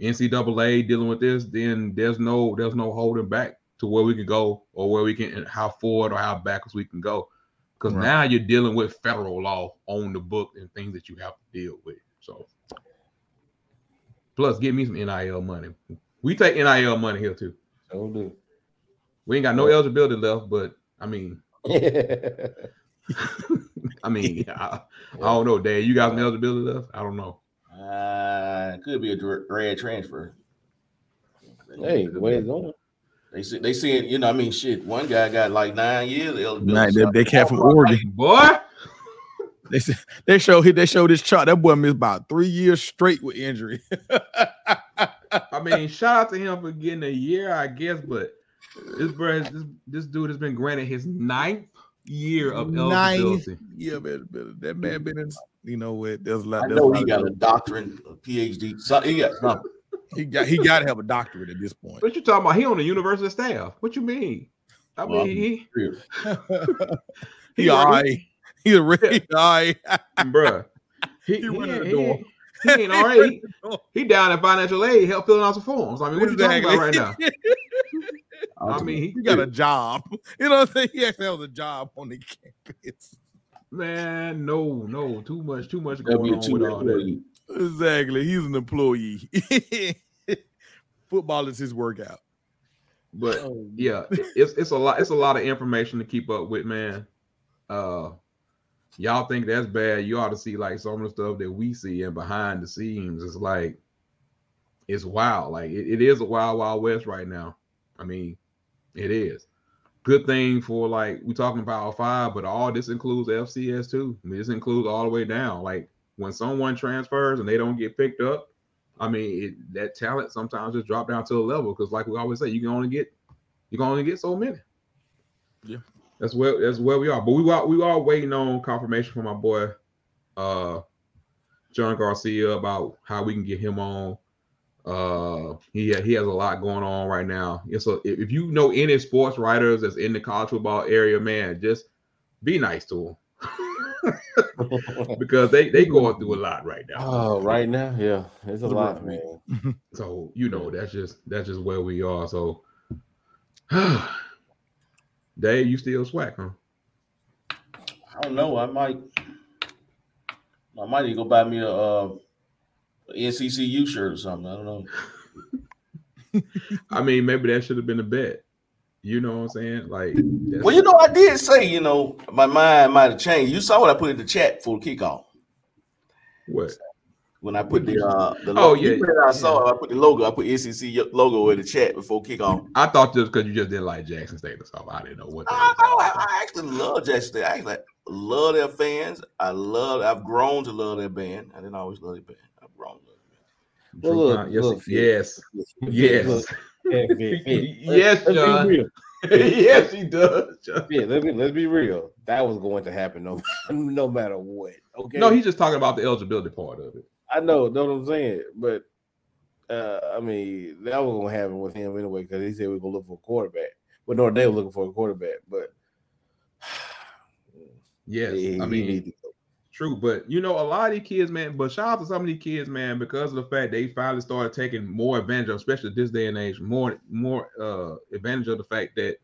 NCAA dealing with this, then there's no there's no holding back to where we can go or where we can how forward or how backwards we can go. Because right. now you're dealing with federal law on the book and things that you have to deal with. So plus give me some NIL money. We take NIL money here too. So do. We ain't got no eligibility left, but I mean [LAUGHS] [LAUGHS] I mean, I, I, don't know, Dad. You got some eligibility left? I don't know. Uh, could be a grad transfer. Hey, the way it's going. They see, they see it. You know, I mean, shit. One guy got like nine years. Nine, they, they came from Oregon, boy. [LAUGHS] They they show they showed this chart. That boy missed about three years straight with injury. [LAUGHS] I mean, shout out to him for getting a year, I guess. But this bro, this, this dude has been granted his ninth year of eligibility. Ninth man, that man been in you know what? There's a lot. I know he got a doctorate, a PhD. So, he got something. he got he got to have a doctorate at this point. What you talking about? He on the university staff. What you mean? I well, mean, he he, [LAUGHS] he all right. He a ready guy, [LAUGHS] bruh. [LAUGHS] He, he, he, the door. He, he ain't all right. He, down in financial aid, help filling out some forms. I mean, what exactly. you talking about right now? [LAUGHS] I mean, he, he got a job. [LAUGHS] You know what I'm saying? He actually has a job on the campus. Man, no, no, too much, too much going on with all that. Exactly, he's an employee. [LAUGHS] Football is his workout. But oh, yeah, it's it's a lot. It's a lot of information to keep up with, man. Uh, y'all think that's bad? You ought to see like some of the stuff that we see and behind the scenes. It's like it's wild. Like it, it is a wild, wild west right now. I mean, it is good thing for like we're talking about five, but all this includes FCS too. I mean, this includes all the way down. Like when someone transfers and they don't get picked up, I mean it, that talent sometimes just drop down to a level because, like we always say, you can only get you can only get so many. Yeah, that's where that's where we are. But we are we are waiting on confirmation from my boy, uh, John Garcia about how we can get him on. Uh, he he has a lot going on right now. Yeah, so if you know any sports writers that's in the college football area, man, just be nice to them [LAUGHS] because they they going through a lot right now. Oh, right now, yeah, it's a lot, man. [LAUGHS] So you know that's just that's just where we are. So, [SIGHS] [SIGHS] Dave, you still SWAC, huh? I don't know. I might, I might even go buy me a. Uh, NCCU shirt or something. I don't know. [LAUGHS] I mean, maybe that should have been a bet. You know what I'm saying? Like, well, you know, I did say, you know, my mind might have changed. You saw what I put in the chat for the kickoff. What? When I put the uh the oh yeah, I saw yeah. I put the logo. I put SEC logo in the chat before kickoff. I thought just because you just didn't like Jackson State or something. I didn't know what. I, I, I, actually love Jackson State. I actually love their fans. I love. I've grown to love their band. I didn't always love their band. I've grown to love their band. Well, look, yes, look, yes, yes, look, yes, John. [LAUGHS] yes, he does. Yeah, let me let's be real. That was going to happen no, [LAUGHS] no matter what. Okay. No, he's just talking about the eligibility part of it. I know, know what I'm saying, but uh, I mean that was gonna happen with him anyway because he said we are gonna look for a quarterback. But no, they were looking for a quarterback. But [SIGHS] yes, he, I mean True, but you know, a lot of these kids, man. But shout out to some of these kids, man, because of the fact they finally started taking more advantage of, especially this day and age, more more uh advantage of the fact that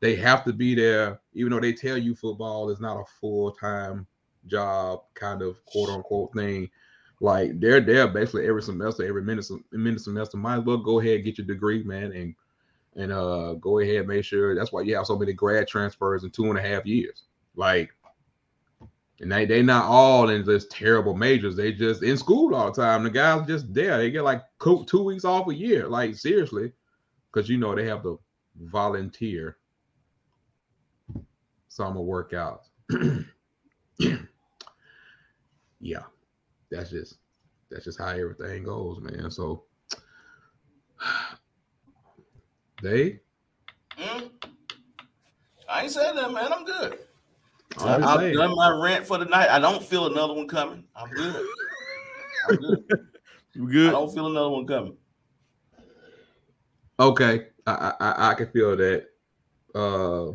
they have to be there, even though they tell you football is not a full time job, kind of quote unquote thing. Like they're there basically every semester, every minute, minute semester. Might as well go ahead get your degree, man, and and uh go ahead make sure. That's why you have so many grad transfers in two and a half years. Like and they they not all in just terrible majors. They just in school all the time. The guys just there. They get like two weeks off a year. Like seriously, because you know they have to volunteer summer workouts. [CLEARS THROAT] yeah, that's just that's just how everything goes, man. So [SIGHS] they. Mm. I ain't said that, man. I'm good. I've done my rent for the night. I don't feel another one coming. I'm good. I'm good. [LAUGHS] You good? I don't feel another one coming. Okay, I I, I can feel that. Uh,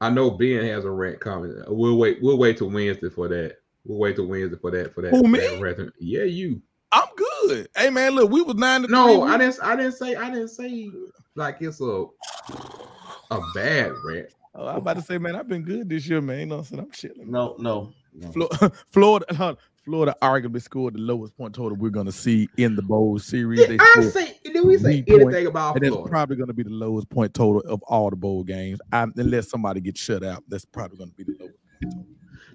I know Ben has a rant coming. We'll wait. We'll wait till Wednesday for that. We'll wait till Wednesday for that. For that. Who for me? That yeah, you. I'm good. Hey man, look, we was nine to No, I didn't. I didn't say. I didn't say like it's a a bad rent. Oh, I'm about to say, man, I've been good this year, man. You know what I'm saying? I'm chilling. No, no. no. [LAUGHS] Florida, [LAUGHS] Florida arguably scored the lowest point total we're going to see in the bowl series. Did I say? Did we say anything about and Florida? it's probably going to be the lowest point total of all the bowl games, I, unless somebody gets shut out. That's probably going to be the lowest.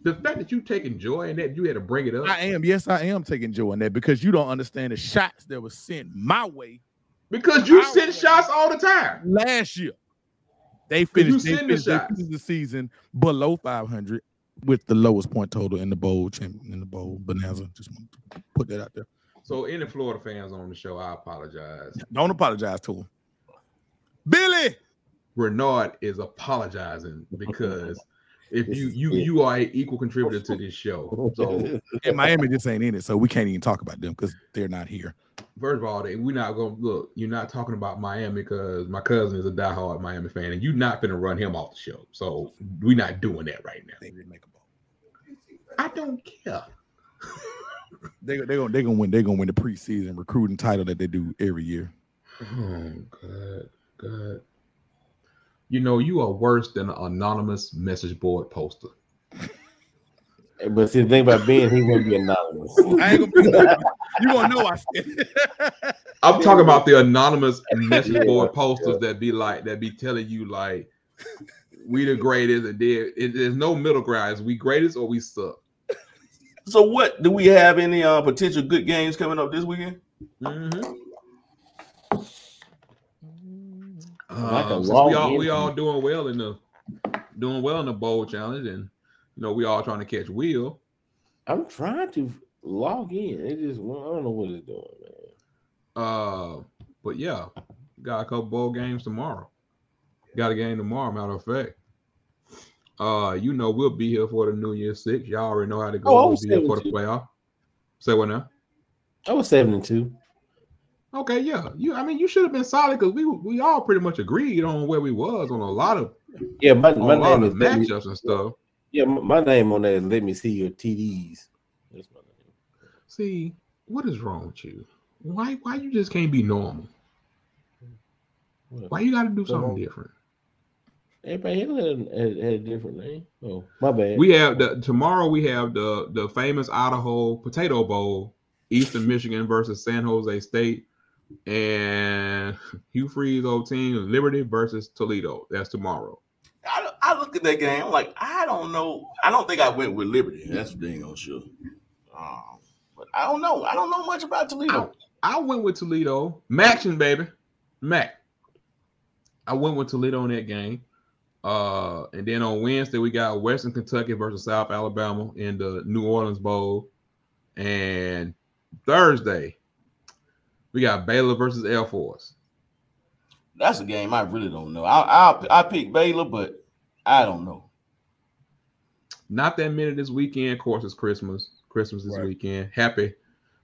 The fact that you taking joy in that, you had to bring it up. I am. Yes, I am taking joy in that because you don't understand the shots that were sent my way. Because you send shots all the time. Last year. They finished, they finished, they finished the season below 500 with the lowest point total in the bowl champion in the bowl bonanza. Just put that out there. So, any Florida fans on the show, I apologize. Don't apologize to them. Billy Renard is apologizing because if you you you are an equal contributor to [LAUGHS] this show. [LAUGHS] So in Miami, just ain't in it, so we can't even talk about them because they're not here first of all, we're not going to look. You're not talking about Miami because my cousin is a diehard Miami fan, and you're not going to run him off the show. So we're not doing that right now. They didn't make a ball. I don't care. they they gonna they gonna win. They gonna win the preseason recruiting title that they do every year. Oh God, God. You know you are worse than an anonymous message board poster. [LAUGHS] But see, the thing about being, he won't be anonymous. [LAUGHS] I ain't gonna be You won't know I said. [LAUGHS] I'm talking about the anonymous message board posters that be like that be telling you like we the greatest, and there it, there's no middle ground. Is we greatest or we suck? So, what do we have any uh, potential good games coming up this weekend? Mm-hmm. Uh, we all we all doing well in the doing well in the bowl challenge, and you know, we all trying to catch Will. I'm trying to log in. It just I don't know what it's doing, man. Uh, but yeah, got a couple bowl games tomorrow. Got a game tomorrow. Matter of fact. Uh, you know we'll be here for the New Year Six. Y'all already know how to go. Oh, we'll be here for the playoff. Say what now? I was seven and two. Okay, yeah. You, I mean, you should have been solid because we we all pretty much agreed on where we was on a lot of yeah, my, my name is matchups and stuff. Yeah, my name on there is let me see your TDs. That's my name. See, what is wrong with you? Why why you just can't be normal? Why you gotta do something different? Everybody had, had, had a different name. Oh, my bad. We have the tomorrow we have the the famous Idaho Potato Bowl, Eastern Michigan versus San Jose State. And Hugh Freeze old team Liberty versus Toledo. That's tomorrow. I, I look at that game. I'm like, I don't know. I don't think I went with Liberty. That's dang on sure. Um, but I don't know. I don't know much about Toledo. I, I went with Toledo. MACtion, baby. Mac. I went with Toledo in that game. Uh, and then on Wednesday we got Western Kentucky versus South Alabama in the New Orleans Bowl. And Thursday, we got Baylor versus Air Force. That's a game I really don't know. I I I pick Baylor, but I don't know. Not that many this weekend. Of course, it's Christmas. Christmas this right. weekend. Happy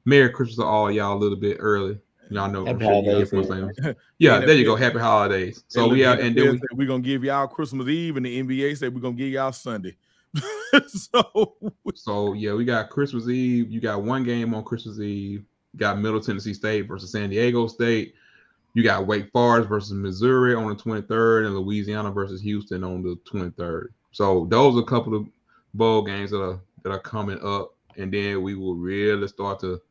Merry Christmas to all y'all a little bit early. Y'all know. Happy holidays, sure [LAUGHS] yeah, there you go. Happy holidays. So we have, and then we, are gonna give y'all Christmas Eve, and the NBA said we're gonna give y'all Sunday. [LAUGHS] so, so yeah, we got Christmas Eve. You got one game on Christmas Eve. You got Middle Tennessee State versus San Diego State. You got Wake Forest versus Missouri on the 23rd, and Louisiana versus Houston on the 23rd. So those are a couple of bowl games that are that are coming up, and then we will really start to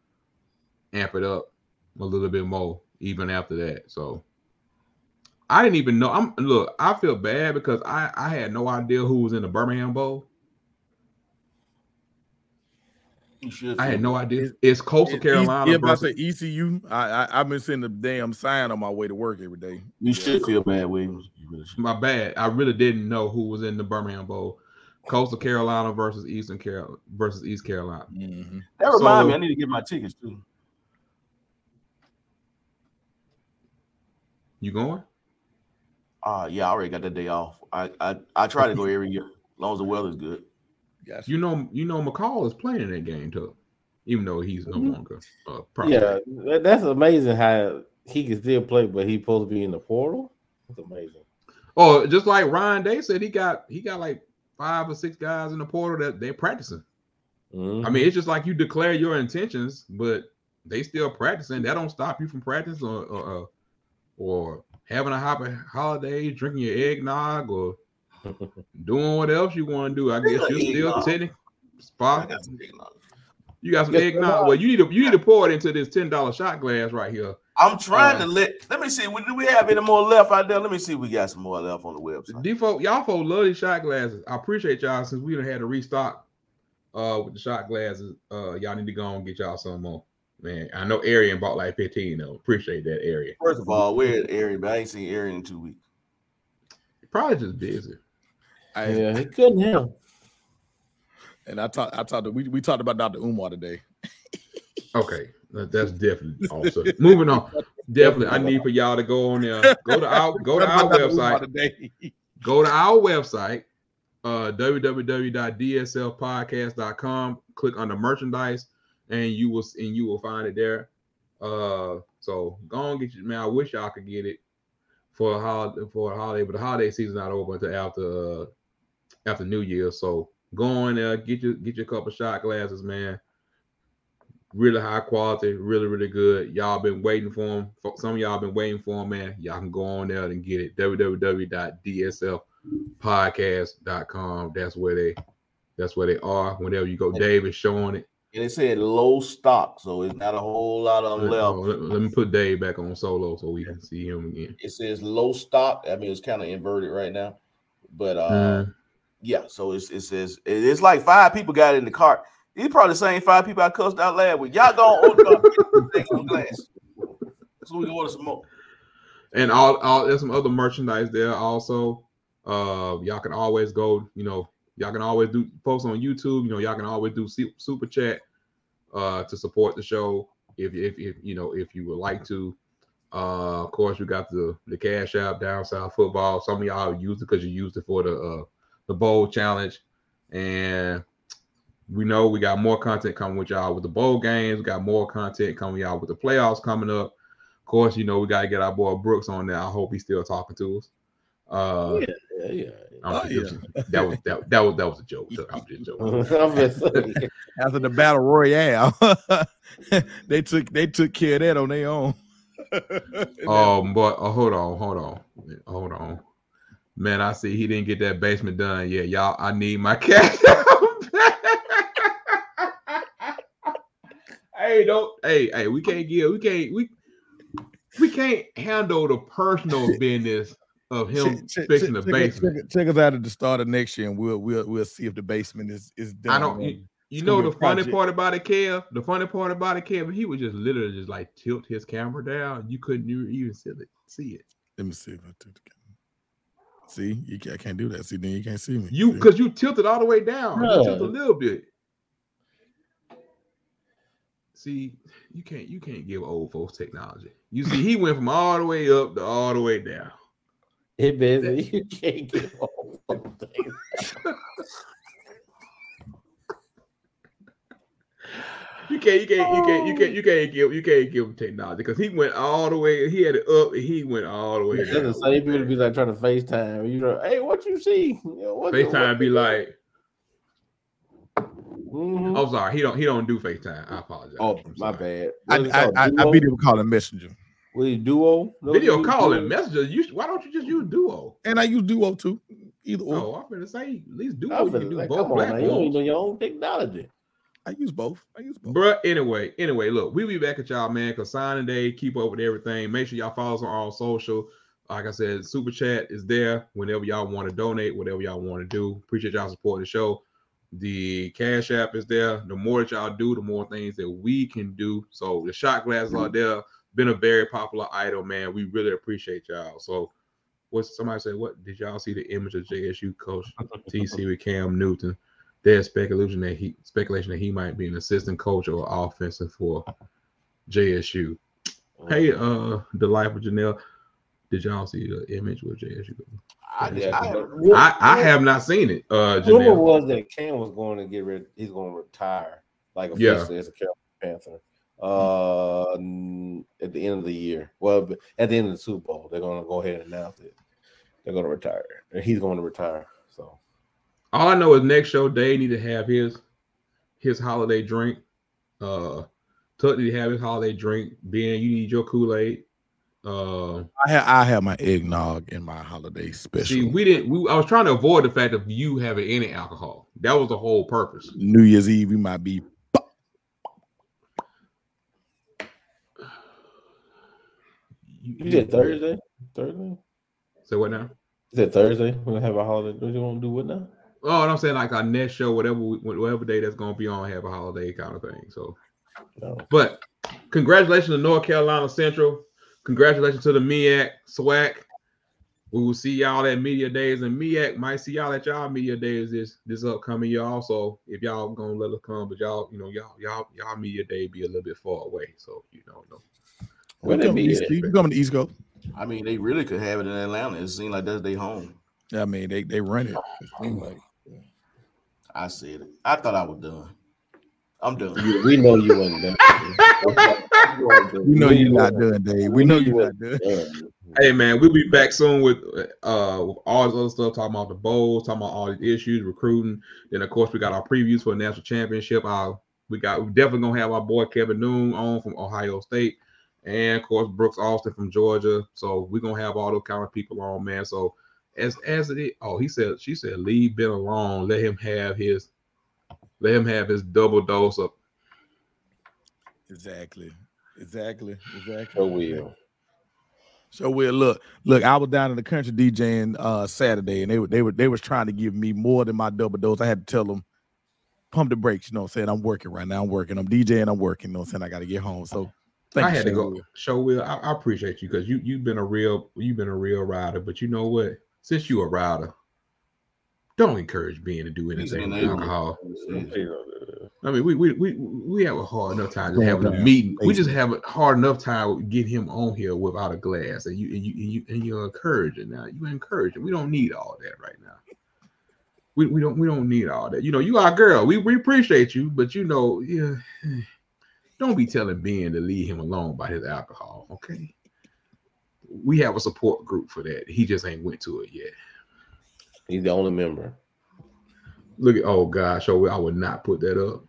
amp it up a little bit more even after that. So I didn't even know. I'm look. I feel bad because I I had no idea who was in the Birmingham Bowl. I had no idea. It's Coastal it, Carolina. Yeah, about the ECU. I, I have been seeing the damn sign on my way to work every day. You should feel bad, Williams. My bad. I really didn't know who was in the Birmingham Bowl. Coastal Carolina versus Eastern Carolina versus East Carolina. Mm-hmm. That reminds so, me, I need to get my tickets too. You going? Uh yeah, I already got that day off. I I, I try to go every year, as long as the weather's good. Yes. You know, you know, McCall is playing that game too, even though he's no mm-hmm. longer. Uh, yeah, that's amazing how he can still play, but he's supposed to be in the portal. That's amazing. Oh, just like Ryan Day said, he got he got like five or six guys in the portal that they're practicing. Mm-hmm. I mean, it's just like you declare your intentions, but they still practicing. That don't stop you from practicing or or, uh, or having a happy holiday, drinking your eggnog, or doing what else you want to do. I guess you're still sitting spot. You got some eggnog. Well, you need to you need to pour it into this ten dollar shot glass right here. I'm trying uh, to let. Let me see. Do we have any more left out there? Let me see. We got some more left on the website. Default, y'all folks love these shot glasses. I appreciate y'all since we don't had to restock uh with the shot glasses. Uh, y'all need to go and get y'all some more. Man, I know Arian bought like 15 though. Appreciate that, Arian. First of all, where's Arian? But I ain't seen Arian in two weeks. Probably just busy. I, yeah, he couldn't help. And I talked, I talked, we, we talked about Dr. Umar today. okay, that's definitely also moving on. Definitely, I need for y'all to go on there, go to our go to our website, go to our website, uh, www.dslpodcast.com. Click on the merchandise, and you will and you will find it there. Uh, so go and get you man. I wish y'all could get it for a holiday for a holiday, but the holiday season's not over until after uh, after New Year. So go on there, get your get your couple shot glasses, man. Really high quality, really really good. Y'all been waiting for them. Some of y'all been waiting for them, man. Y'all can go on there and get it. www.dslpodcast.com. That's where they that's where they are. Whenever you go, Dave is showing it. And it said low stock, so it's not a whole lot of them left. Let, let, me put Dave back on solo so we can see him again. It says low stock. I mean, it's kind of inverted right now, but uh, mm yeah, so it's it says it's like five people got in the cart. These probably the same five people I cussed out last week. Y'all go [LAUGHS] on glass. So we can order some more. And all, all there's some other merchandise there also. Uh, y'all can always go. You know, y'all can always do posts on YouTube. You know, y'all can always do super chat uh to support the show if if, if you know if you would like to. Uh, of course, we got the the cash app down south football. Some of y'all used it because you used it for the uh the bowl challenge, and we know we got more content coming with y'all with the bowl games. We got more content coming y'all with the playoffs coming up. Of course, you know we got to get our boy Brooks on there. I hope he's still talking to us. Uh, yeah, yeah, yeah. Oh, yeah. That was that, that was that was a joke. [LAUGHS] I'm just joking. [LAUGHS] After the battle royale, [LAUGHS] they took they took care of that on their own. um, but uh, hold on, hold on, hold on. Man, I see he didn't get that basement done yet. Y'all, I need my [LAUGHS] cash. hey, don't. Hey, hey, we can't give. We can't. We we can't handle the personal business of him check, fixing check, the basement. Check, check, us out at the start of next year, and we'll we'll we'll see if the basement is is done. I don't. You, you know the funny part about it, Kev. The funny part about it, Kev, he would just literally just like tilt his camera down. You couldn't even see it. See it. Let me see if I tilt the camera. See, you can't, I can't do that. See, then you can't see me. You because you tilted all the way down. You tilt a little bit. See, you can't you can't give old folks technology. You see, he went from all the way up to all the way down. It busy. You can't give old folks [LAUGHS] You can't, you can't, you can't, you can't, you can't give, you can't give him technology because he went all the way. He had it up, and he went all the way. That's the same people be like trying to FaceTime. You know, hey, what you see? What FaceTime the, what be like. Mm-hmm. I'm sorry, he don't he don't do FaceTime. I apologize. Oh, my bad. I, I, I, I video calling messenger. What is duo? No, video calling messenger. You why don't you just use duo? And I use duo too. Either or. Oh, I'm gonna say at least duo. You can do like, both come on, man. You don't know your own technology. I use both. I use both. But anyway, anyway, look, we'll be back at y'all, man. Cause signing day, keep up with everything. Make sure y'all follow us on all social. Like I said, super chat is there whenever y'all want to donate, whatever y'all want to do. Appreciate y'all supporting the show. The Cash App is there. The more that y'all do, the more things that we can do. So the shot glasses are there. Been a very popular item, man. We really appreciate y'all. So what somebody say? What did y'all see the image of JSU coach TC with Cam Newton? There's speculation that he speculation that he might be an assistant coach or offensive for JSU. Hey, uh, the life of Janelle. Did y'all see the image with JSU? I, I, I, I, have not seen it. Uh, Janelle. was that Cam was going to get rid. He's going to retire, like officially yeah. as a Carolina Panther. Uh, at the end of the year. Well, at the end of the Super Bowl, they're going to go ahead and announce it. They're going to retire, and he's going to retire. So all I know is next show Dave need to have his his holiday drink. Uh Tuck need to have his holiday drink. Ben, you need your Kool-Aid. Uh I have I have my eggnog in my holiday special. See, we didn't we I was trying to avoid the fact of you having any alcohol. That was the whole purpose. New Year's Eve, we might be You did Thursday? Thursday? Say what now? Is it Thursday? We're gonna have a holiday. What you want to do what now? Oh, I'm saying like our next show, whatever whatever day that's gonna be on, have a holiday kind of thing. So, no. but congratulations to North Carolina Central. Congratulations to the MEAC SWAC. We will see y'all at media days, and MEAC might see y'all at y'all media days this this upcoming year. Also, if y'all gonna let us come, but y'all, you know, y'all y'all y'all media day be a little bit far away, so you know, no. Where they be? You coming to East Coast? I mean, they really could have it in Atlanta. It seems like that's their home. I mean, they they run it. It seems like. I said it. I thought I was done. I'm done. we know you wasn't done. [LAUGHS] we know you're not done, Dave. We know you're not done. Hey man, we'll be back soon with uh with all this other stuff, talking about the bowls, talking about all these issues, recruiting. Then of course we got our previews for the national championship. Uh, we got we definitely gonna have our boy Kevin Noon on from Ohio State, and of course Brooks Austin from Georgia. So we're gonna have all those kind of people on, man. So as as it is. Oh, he said she said leave Ben alone. Let him have his let him have his double dose of exactly. Exactly. Exactly. So will. So we'll look, look. I was down in the country DJing uh Saturday, and they were they were they was trying to give me more than my double dose. I had to tell them, pump the brakes. You know, what I'm saying I'm working right now. I'm working. I'm DJing. I'm working. You know, what I'm saying I got to get home. So I had to go. Show Will. I, I appreciate you because you you've been a real you've been a real rider. But you know what? Since you're a router, don't encourage Ben to do anything with alcohol. Uh, I mean, we, we we we have a hard enough time just having a meeting. We just have a hard enough time get him on here without a glass, and you and you and you and you're encouraging now. You encouraging. We don't need all that right now. We, we don't we don't need all that. You know, you are girl. We we appreciate you, but you know, yeah. [SIGHS] Don't be telling Ben to leave him alone by his alcohol, okay? We have a support group for that. He just ain't went to it yet. He's the only member. Look at oh gosh, oh I would not put that up.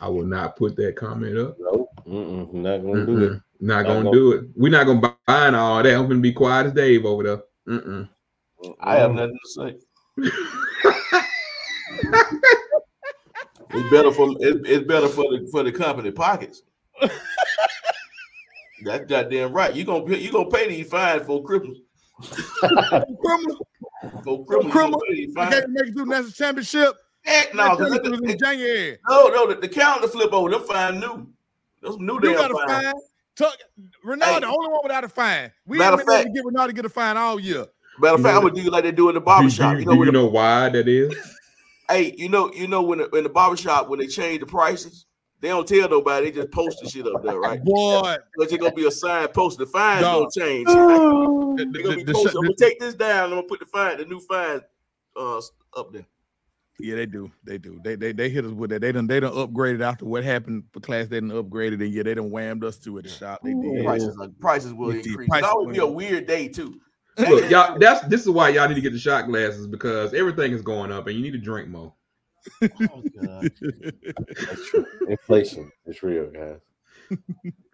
I will not put that comment up. Nope, Mm-mm. not gonna Mm-mm. do it. Not, not gonna, gonna, do it. We're not gonna buy all that. I'm gonna be quiet as Dave over there. Mm-mm. I have nothing to say. [LAUGHS] it's better for it, it's better for the for the company pockets. [LAUGHS] That's goddamn right. You gonna pay, you gonna pay these fines for Christmas. criminal. For Christmas, criminal. you I can't make it through the national championship. Heck no, That because was in January. no, no, the, the calendar flip over. Them fine new. Those new You damn got a fine. fine. Tuck, Renard, Hey. the only one without a fine. We Matter ain't of been able fact- to get Renard to get a fine all year. Matter of fact, know I'm gonna do you like they do in the Do, barbershop. do, You do know, when you the, know why that is? hey, you know, you know when the, in the barbershop when they change the prices, they don't tell nobody. They just post the shit up there, right? Boy, There's gonna be a sign posted. The fines Dog. gonna change. [LAUGHS] the, They're the- gonna be the- posted. the- I'm gonna take this down. I'm gonna put the fine, the new fine, uh, up there. yeah, they do. They do. They they they hit us with that. They done they done upgraded after what happened for class. They done upgraded and yeah, they done whammed us to at the shop. They did. Prices, are, prices will They increase. Prices It's always be a weird day too. Look, [LAUGHS] y'all, that's this is why y'all need to get the shot glasses because everything is going up and you need to drink more. Oh, God. That's true. Inflation. It's real, guys.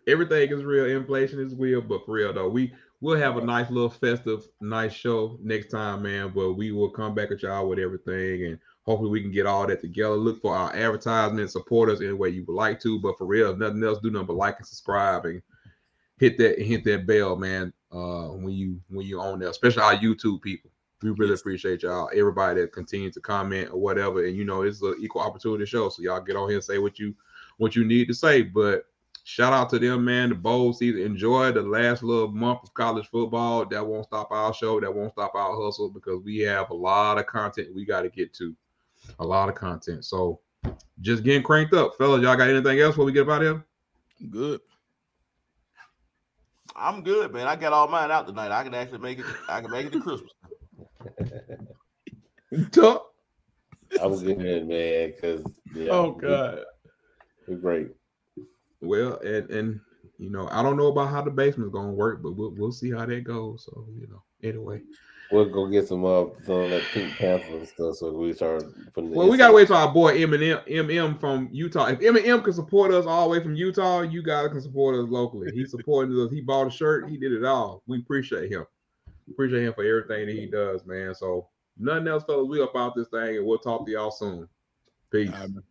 Everything is real. Inflation is real, but for real though, we we'll have a nice little festive, nice show next time, man. But we will come back at y'all with everything, and hopefully we can get all that together. Look for our advertisements, support us any way you would like to. But for real, nothing else, do nothing but like and subscribe and hit that hit that bell, man. Uh, when you when you on there, especially our YouTube people. We really appreciate y'all. Everybody that continues to comment or whatever, and you know it's an equal opportunity show. So y'all get on here and say what you what you need to say. But shout out to them, man. The bowl season. Enjoy the last little month of college football. That won't stop our show. That won't stop our hustle because we have a lot of content we got to get to. A lot of content. So just getting cranked up, fellas. Y'all got anything else before we get out of here? Good. I'm good, man. I got all mine out tonight. I can actually make it. I can make it to Christmas. Tuck? I was in there, man, because yeah, Oh God. we're great. Well, and and you know, I don't know about how the basement's gonna work, but we'll we'll see how that goes. So you know, anyway. We'll go get some uh some of that Pink Panther and stuff. So we start putting. the Well, we gotta wait till our boy Eminem MM from Utah. If Eminem can support us all the way from Utah, you guys can support us locally. He supported us. He bought a shirt. He did it all. We appreciate him. Appreciate him for everything that he does, man. So nothing else, fellas. We up out this thing, and we'll talk to y'all soon. Peace. Man.